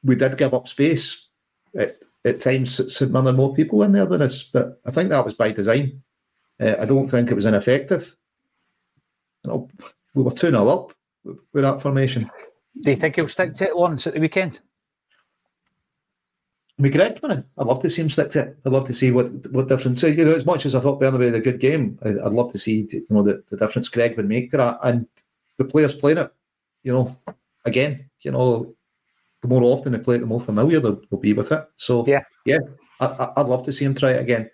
we did give up space at, times. St Mirren more people in there than us, but I think that was by design. Uh, I don't think it was ineffective. You know, we were 2 0 up with that formation. Do you think he'll stick to it once at the weekend? McGregor, man, I'd love to see him stick to it. I'd love to see what what difference. You know, as much as I thought Bernabei had a good game, I, would love to see you know the, the difference Greg would make to that, and the players playing it. You know, again, you know, the more often they play it, the more familiar they'll, they'll be with it. So yeah, yeah, I, would love to see him try it again.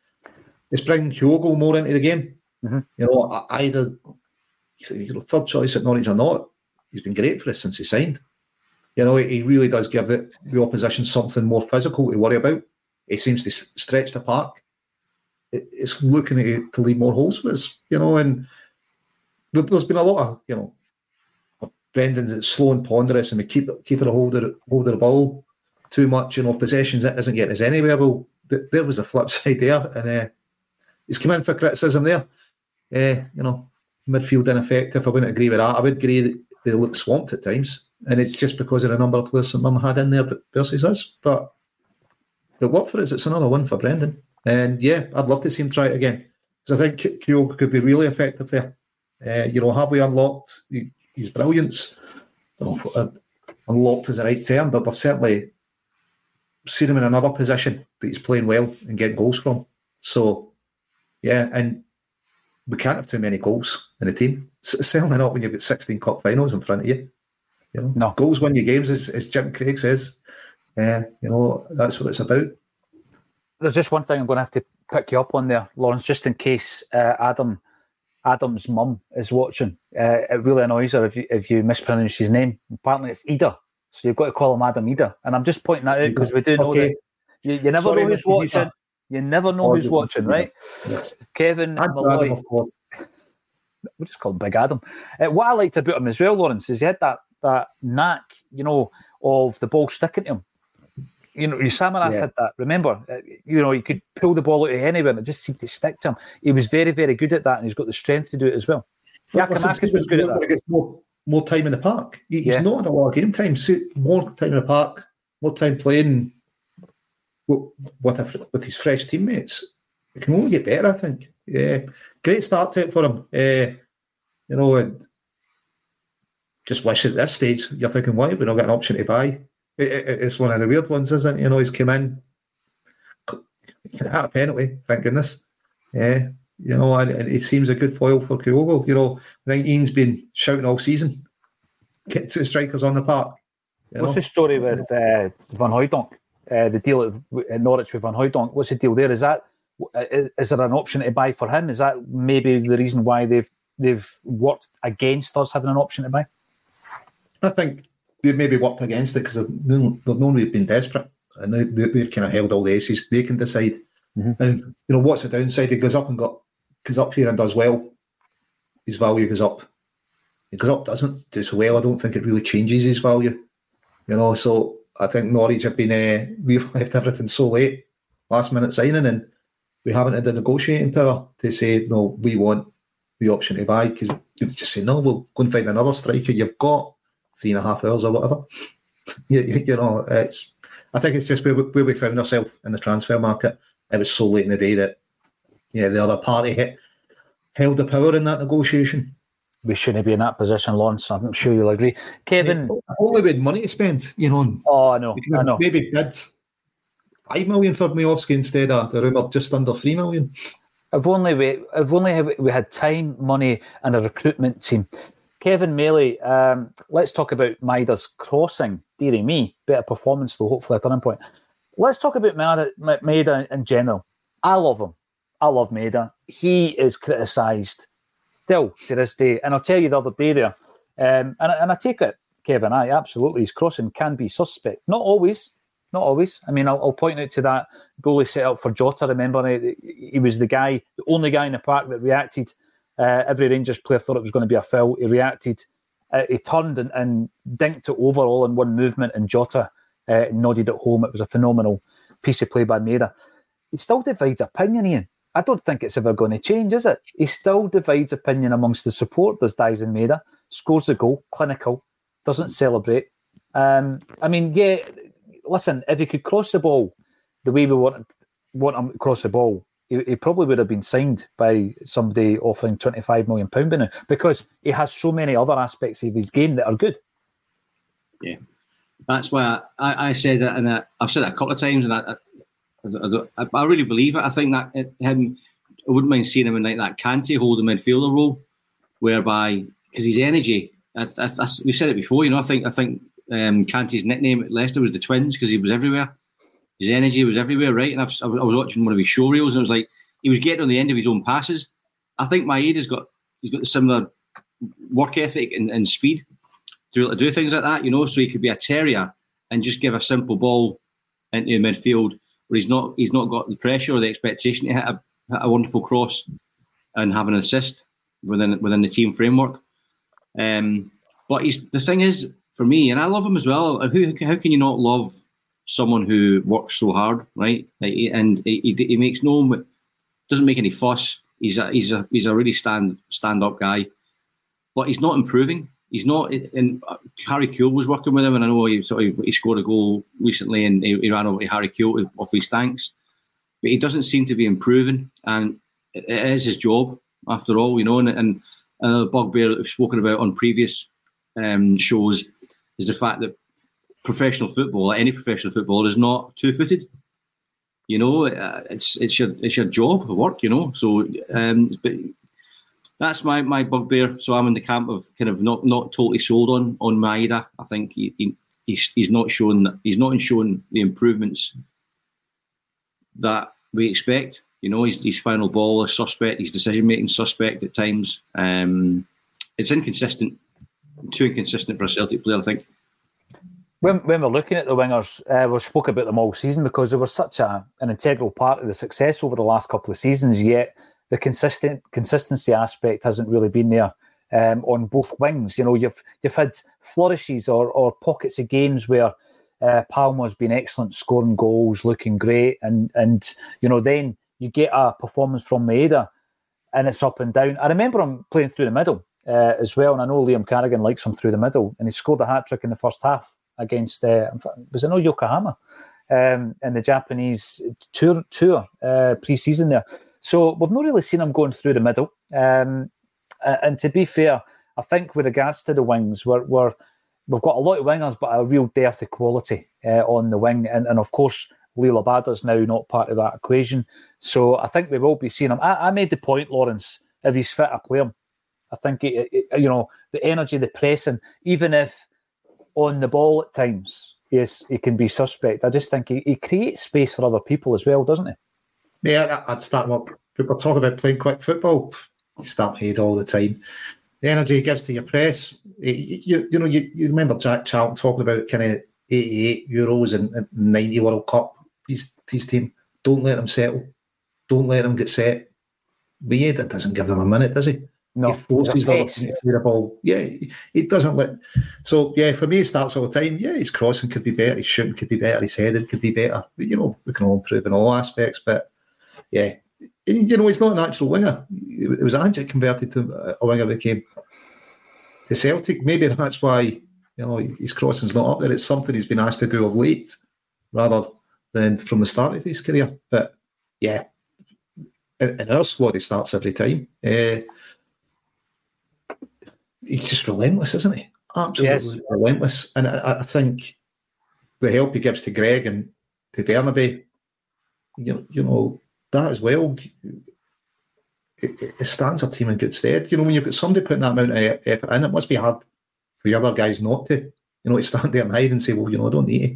It's bringing Kyogo more into the game. Mm-hmm. You know, either you know, third choice at Norwich or not, he's been great for us since he signed. You know, he really does give the, opposition something more physical to worry about. He seems to stretch the park. it's looking to, to leave more holes for us, you know, and there's been a lot of, you know, Brendan slow and ponderous and we keep keep it a hold of, hold of the ball too much, you know, possessions that isn't getting us anywhere. Well, th- there was a flip side there. And uh, he's come in for criticism there. Uh, you know, midfield ineffective. I wouldn't agree with that. I would agree that they look swamped at times, and it's just because of the number of players that Mum had in there versus us. But but what for us, it's another one for Brendan. And yeah, I'd love to see him try it again because I think Kyogo could be really effective there. Uh, you know, have we unlocked his brilliance? Uh, unlocked is the right term, but we've certainly seen him in another position that he's playing well and getting goals from. So, yeah, and we can't have too many goals in a team. Certainly not when you've got 16 cup finals in front of you. You know, no. goals win your games, as, as Jim Craig says. Uh, you know, that's what it's about. There's just one thing I'm going to have to pick you up on there, Lawrence, just in case uh, Adam Adam's mum is watching. Uh, it really annoys her if you if you mispronounce his name. Apparently, it's Ida, so you've got to call him Adam Ida. And I'm just pointing that out because we do know okay. that you, you never Sorry, know who's watching. Ida. You never know who's watching, right? Yes. Kevin Malloy. Adam, of course. We'll just call him Big Adam. Uh, what I liked about him as well, Lawrence, is he had that that knack, you know, of the ball sticking to him you know, Samaras yeah. had that. Remember, uh, you know, he could pull the ball out of anywhere and it just seemed to stick to him. He was very, very good at that, and he's got the strength to do it as well. Giakoumakis was good at that. More, more time in the park. He's yeah. not had a lot of game time. So more time in the park, more time playing with with, with his fresh teammates. It can only get better, I think. Yeah, great start to it for him. Uh, you know, and just wish at this stage you're thinking, why we not got an option to buy? it, it, it's one of the weird ones, isn't it? You know, he's come in, had a penalty, thank goodness. Yeah, you know, and, and, it seems a good foil for Kyogo. You know, I think Iain's been shouting all season, get two strikers on the park. What's know? the story with uh, Van Hooijdonk? Uh, the deal at, Norwich with Van Hooijdonk. What's the deal there? Is that is, is there an option to buy for him? Is that maybe the reason why they've they've worked against us having an option to buy? I think they've maybe worked against it because they've, they've known we've been desperate and they, have kind of held all the aces. They can decide. Mm-hmm. And you know what's the downside? He goes up and got goes up here and does well. His value goes up. He goes up, doesn't do so well. I don't think it really changes his value. You know, so I think Norwich have been uh, we've left everything so late, last minute signing, and we haven't had the negotiating power to say no. We want the option to buy because it's just say no. We'll go and find another striker. You've got three and a half hours or whatever. you, you, know, it's. I think it's just where we, where we found ourselves in the transfer market. It was so late in the day that, yeah, the other party hit, held the power in that negotiation. We shouldn't be in that position, Lawrence. I'm sure you'll agree. Kevin, only with money to spend, you know. Oh, I know. I know. Maybe bid five million for Miovski instead of the rumour just under three million. If only we, if only we had time, money, and a recruitment team. Kevin Maley, um, let's talk about Maeda's crossing. Dearie me, better performance though, hopefully a turning point. Let's talk about Maeda, Maeda in general. I love him. I love Maeda. He is criticised still to this day. And I'll tell you the other day there, um, and, and I take it, Kevin, I absolutely, his crossing can be suspect. Not always, not always. I mean, I'll, I'll, point out to that goalie set up for Jota. Remember, he, he, was the guy, the only guy in the park that reacted uh, every Rangers player thought it was going to be a foul. He reacted. Uh, he turned and, and, dinked it over all in one movement, and Jota uh, nodded at home. It was a phenomenal piece of play by Maeda. He still divides opinion, Iain. I don't think it's ever going to change, is it? He still divides opinion amongst the support. supporters, Daizen Maeda. Scores the goal, clinical, doesn't celebrate. Um, I mean, yeah, listen, if he could cross the ball the way we want, want him to cross the ball, he, he, probably would have been signed by somebody offering twenty five million pound now because he has so many other aspects of his game that are good. Yeah, that's why I, I said that, and I've said it a couple of times, and I, I, I really believe it. I think that it, him, I wouldn't mind seeing him in like that Kante holding midfielder role, whereby because his energy. I, we said it before, you know. I think I think um, Kante's nickname at Leicester was the Twins because he was everywhere. His energy was everywhere, right? And I've, I was watching one of his show reels, and it was like he was getting on the end of his own passes. I think Maeda's got he's got the similar work ethic and, and speed to be able to do things like that, you know. So he could be a terrier and just give a simple ball into midfield where he's not he's not got the pressure or the expectation to hit a, a wonderful cross and have an assist within within the team framework. Um, but he's the thing is for me, and I love him as well. Who how can you not love someone who works so hard, right? And he, he makes no doesn't make any fuss. He's a he's a he's a really stand stand up guy, but he's not improving. He's not. And Harry Kewell was working with him, and I know he sort of he scored a goal recently, and he, he ran over to Harry Kewell off his thanks, but he doesn't seem to be improving, and it is his job after all, you know. And, and another bugbear that we've spoken about on previous um, shows is the fact that professional football, any professional footballer, is not two-footed. You know, uh, it's it's your it's your job, work. You know, so um, but that's my my bugbear. So I'm in the camp of kind of not not totally sold on on Maeda. I think he, he, he's he's not shown he's not showing the improvements that we expect. You know, his, his final ball is suspect. His decision making suspect at times. Um, it's inconsistent, too inconsistent for a Celtic player. I think. When, when we're looking at the wingers, uh, we've spoke about them all season because they were such a, an integral part of the success over the last couple of seasons. Yet the consistent consistency aspect hasn't really been there um, on both wings. You know, you've you've had flourishes or, or pockets of games where uh, Palma's been excellent, scoring goals, looking great, and and you know then you get a performance from Maeda and it's up and down. I remember him playing through the middle uh, as well, and I know Liam Carrigan likes him through the middle, and he scored a hat trick in the first half against uh, was it no Yokohama um, in the Japanese tour tour uh, pre-season there. So we've not really seen him going through the middle. Um, and to be fair, I think with regards to the wings, we're, we're we've got a lot of wingers, but a real dearth of quality uh, on the wing, and, and of course Liel Abada's now not part of that equation. So I think we will be seeing him. I, I made the point, Lawrence, if he's fit, I play him. I think, it, it, you know, the energy, the pressing, even if on the ball at times, yes, he can be suspect. I just think he, he creates space for other people as well, doesn't he? Yeah, I'd start up. People talk about playing quick football. You start head all the time. The energy he gives to your press. You, you, you know, you, you remember Jack Charlton talking about kind of 88 Euros and, and 90 World Cup these these team. Don't let them settle. Don't let them get set. Maeda doesn't give them a minute, does he? No, he forces them the ball. Yeah, it doesn't let. So yeah, for me, it starts all the time. Yeah, his crossing could be better. His shooting could be better. His heading could be better. But, you know, we can all improve in all aspects. But yeah, you know, he's not an actual winger. It was Angic converted to a winger became to Celtic. Maybe that's why you know his crossing's not up there. It's something he's been asked to do of late, rather than from the start of his career. But yeah, in, our squad, he starts every time. Uh, he's just relentless, isn't he? Absolutely yes. relentless. And I, I, think the help he gives to Greg and to Bernabei, you, you know, that as well, it, it stands our team in good stead. You know, when you've got somebody putting that amount of effort in, it must be hard for the other guys not to, you know, to stand there and hide and say, well, you know, I don't need to.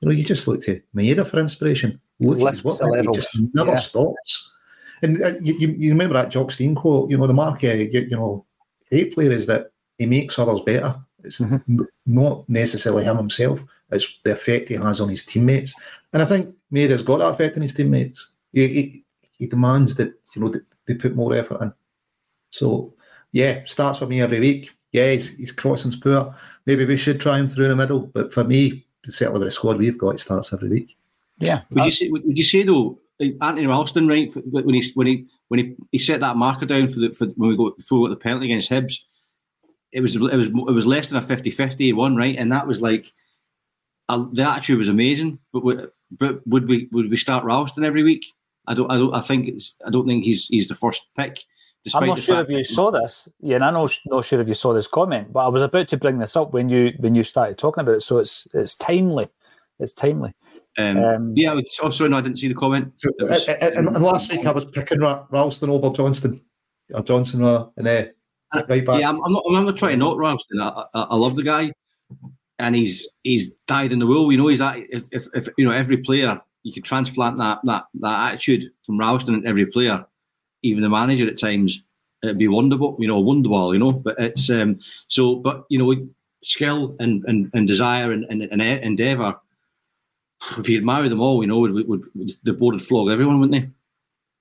You know, you just look to Maeda for inspiration. Look at his work, he just never yeah. stops. And uh, you, you, remember that Jock Stein quote, you know, the mark, uh, you, you know, great player is that he makes others better. It's mm-hmm. not necessarily him himself, it's the effect he has on his teammates. And I think Maeda's got that effect on his teammates. He, he, he demands that, you know, that they put more effort in. So, yeah, starts for me every week. Yeah, he's, he's crossing's poor. Maybe we should try him through the middle. But for me, certainly with the squad we've got, it starts every week. Yeah. Would you say? Would you say though, Anthony Ralston, right? When he when he when he, he set that marker down for the for when we go for the penalty against Hibs, it was it was it was less than a 50-50 one, right? And that was like uh, the attitude was amazing. But would, but would we would we start Ralston every week? I don't I don't I think it's I don't think he's he's the first pick. I'm not sure if you saw this. Yeah, and I'm not, not sure if you saw this comment, but I was about to bring this up when you when you started talking about it. So it's it's timely. It's timely. Um, um, yeah, also no, I didn't see the comment. Was, and, and, last week I was picking Ralston over Johnston, or Johnson rather, and uh, right back. Yeah, I'm, I'm, not. I'm not trying to knock Ralston. I, I, I, love the guy, and he's he's dyed in the wool. You know, he's that. If, if, if you know every player, you could transplant that that that attitude from Ralston in every player even the manager at times, it'd be wonderful, you know, wonderful, you know. But it's um, so, but you know, skill and and, and desire and, and, and endeavour. If you'd marry them all, you know, would, would, would the board would flog everyone, wouldn't they?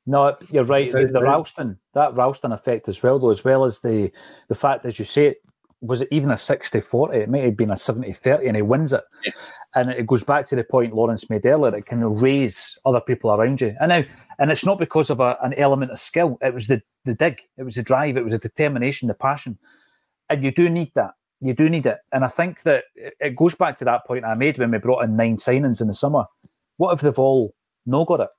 No, you're right. The, the Ralston, that Ralston effect as well, though, as well as the the fact, as you say, it was it even a 60-40? It might have been a 70-30 and he wins it. Yeah. And it goes back to the point Lawrence made earlier. It can raise other people around you. And now, and it's not because of a, an element of skill. It was the the dig. It was the drive. It was the determination, the passion. And you do need that. You do need it. And I think that it goes back to that point I made when we brought in nine signings in the summer. What if they've all no got it?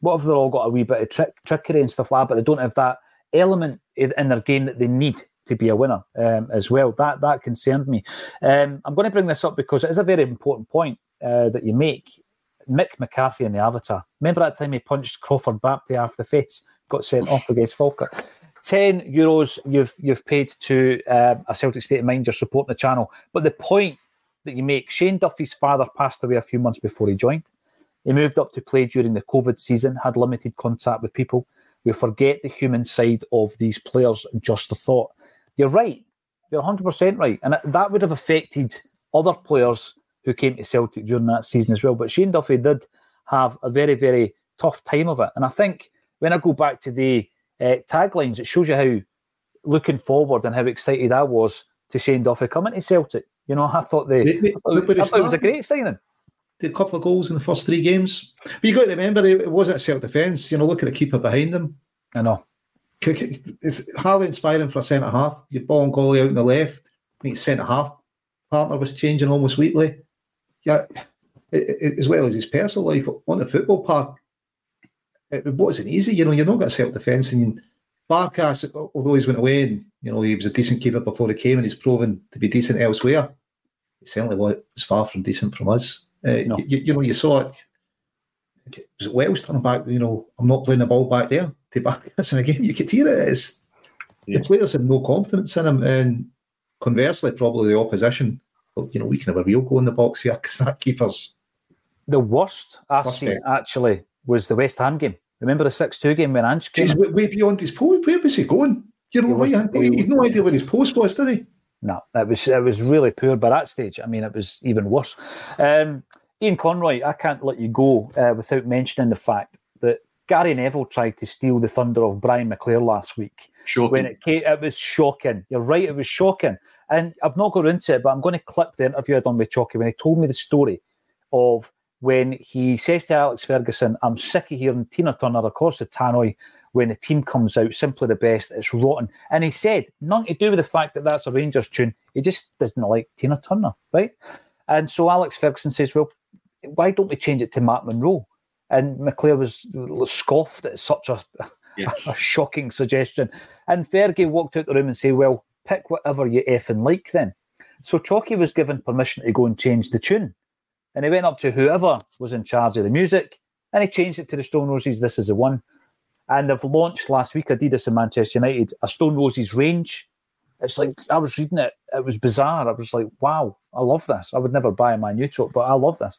What if they've all got a wee bit of trick, trickery and stuff like that, but they don't have that element in their game that they need to be a winner um, as well. That that concerned me. Um, I'm going to bring this up because it is a very important point uh, that you make. Mick McCarthy in the Avatar. Remember that time he punched Crawford Baptiste after the face, got sent off against Falkirk. Ten euros you've you've paid to uh, a Celtic State of Mind. You're supporting the channel, but the point that you make, Shane Duffy's father passed away a few months before he joined. He moved up to play during the COVID season, had limited contact with people. We forget the human side of these players. Just a thought. You're right. You're 100% right. And that would have affected other players who came to Celtic during that season as well. But Shane Duffy did have a very, very tough time of it. And I think when I go back to the uh, taglines, it shows you how looking forward and how excited I was to Shane Duffy coming to Celtic. You know, I thought, the, I thought, I thought it was a great signing. Did a couple of goals in the first three games. But you got to remember, it wasn't self defence. You know, look at the keeper behind them. I know. It's hardly inspiring for a centre half. Your Bolingoli out on the left. I think centre half partner was changing almost weekly. Yeah, as well as his personal life on the football park, it wasn't easy. You know, you're not got self defence, and Barkas, although he's went away and you know he was a decent keeper before he came, and he's proven to be decent elsewhere. He certainly was far from decent from us. Uh, no. you, you, know, you saw it. Was it Welsh turning back? You know, I'm not playing the ball back there to Barkas in a game. You could hear it. It's, yeah. The players have no confidence in him, and conversely, probably the opposition. Well, you know, we can have a real go in the box here because that keeper's the worst I've seen actually was the West Ham game. Remember the six-two game when Ange came? Jeez, way, way beyond his post. Where was he going? You know, he right? He's no idea where his post was, did he? No, it was it was really poor by that stage. I mean, it was even worse. Um, Iain Conroy, I can't let you go uh, without mentioning the fact that Gary Neville tried to steal the thunder of Brian McClair last week. Shocking. When it came, it was shocking. You're right, it was shocking. And I've not got into it, but I'm going to clip the interview I done with Chalky when he told me the story of when he says to Alex Ferguson, I'm sick of hearing Tina Turner, of course, the tannoy, when the team comes out, simply the best, it's rotten. And he said, nothing to do with the fact that that's a Rangers tune, he just doesn't like Tina Turner, right? And so Alex Ferguson says, well, why don't we change it to Matt Monro? And McClair was scoffed at such a, a, a shocking suggestion. And Fergie walked out the room and said, well, pick whatever you effing like then. So Chalky was given permission to go and change the tune. And he went up to whoever was in charge of the music and he changed it to the Stone Roses. This is the one. And they've launched last week, Adidas and Manchester United, a Stone Roses range. It's like, I was reading it, it was bizarre. I was like, wow, I love this. I would never buy a Man U but I love this.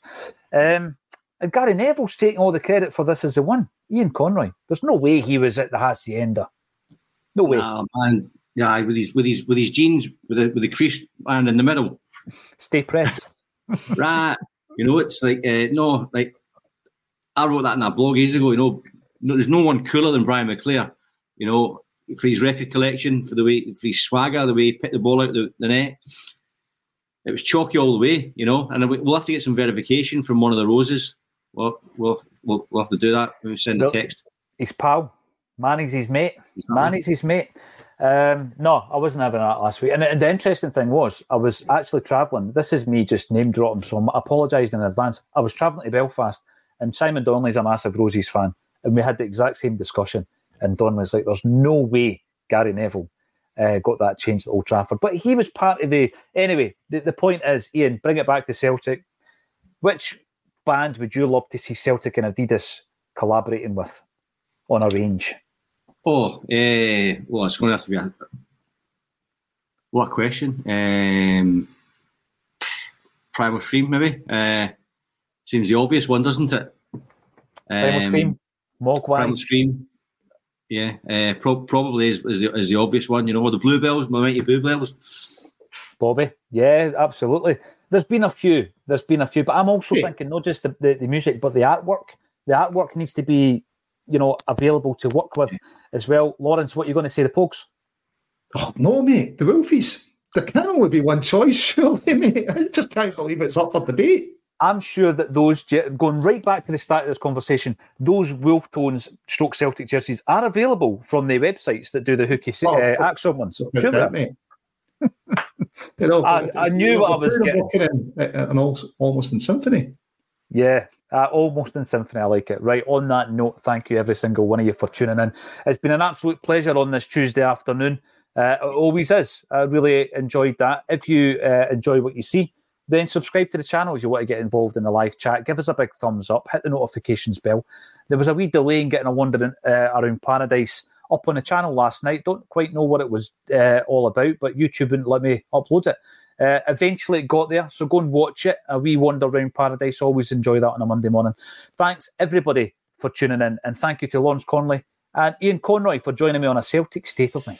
Um, and Gary Neville's taking all the credit for this as the one. Iain Conroy. There's no way he was at the hacienda. No way. Nah, man. Yeah, with his with his with his jeans with the with the crease and in the middle. Stay press. right. You know, it's like uh, no, like I wrote that in a blog years ago. You know, no, there's no one cooler than Brian McClair. You know, for his record collection, for the way for his swagger, the way he picked the ball out the, the net. It was chalky all the way, you know. And we'll have to get some verification from one of the roses. Well, we'll we'll, we'll have to do that when we send the text. His pal, Mani's his mate. Mani's his mate. Um, no, I wasn't having that last week. And, and the interesting thing was, I was actually travelling. This is me just name dropping, so I apologise in advance. I was travelling to Belfast, and Simon Donnelly's a massive Roses fan, and we had the exact same discussion. And Don was like, "There's no way Gary Neville uh, got that changed at Old Trafford," but he was part of the. Anyway, the, the point is, Iain, bring it back to Celtic. Which band would you love to see Celtic and Adidas collaborating with on a range? Oh, uh, well, it's going to have to be a what a question. Um, Primal Scream, maybe. Uh, seems the obvious one, doesn't it? Um, Primal Scream, Mogwai. Primal Scream. Yeah, uh, pro- probably is, is, the, is the obvious one. You know, the Bluebells, my mighty Bluebells. Bobby, yeah, absolutely. There's been a few. There's been a few, but I'm also yeah. thinking not just the, the, the music, but the artwork. The artwork needs to be you know, available to work with as well. Lawrence, what are you going to say, the Pogues? Oh, no, mate. The Wolfies. There can only be one choice, surely, mate. I just can't believe it's up for debate. I'm sure that those going right back to the start of this conversation, those Wolf Tones stroke Celtic jerseys are available from the websites that do the hooky oh, uh, Axon ones. Sure, you know, I, I knew what I was getting. In, in, almost in symphony. Yeah, uh, almost in symphony. I like it. Right on that note, thank you every single one of you for tuning in. It's been an absolute pleasure on this Tuesday afternoon. Uh, it always is. I really enjoyed that. If you uh, enjoy what you see, then subscribe to the channel if you want to get involved in the live chat. Give us a big thumbs up, hit the notifications bell. There was a wee delay in getting a wandering uh, around paradise up on the channel last night. Don't quite know what it was uh, all about, but YouTube wouldn't let me upload it. Uh, eventually, it got there, so go and watch it. A wee wander around paradise. Always enjoy that on a Monday morning. Thanks everybody for tuning in, and thank you to Lawrence Connolly and Iain Conroy for joining me on a Celtic State of Mind.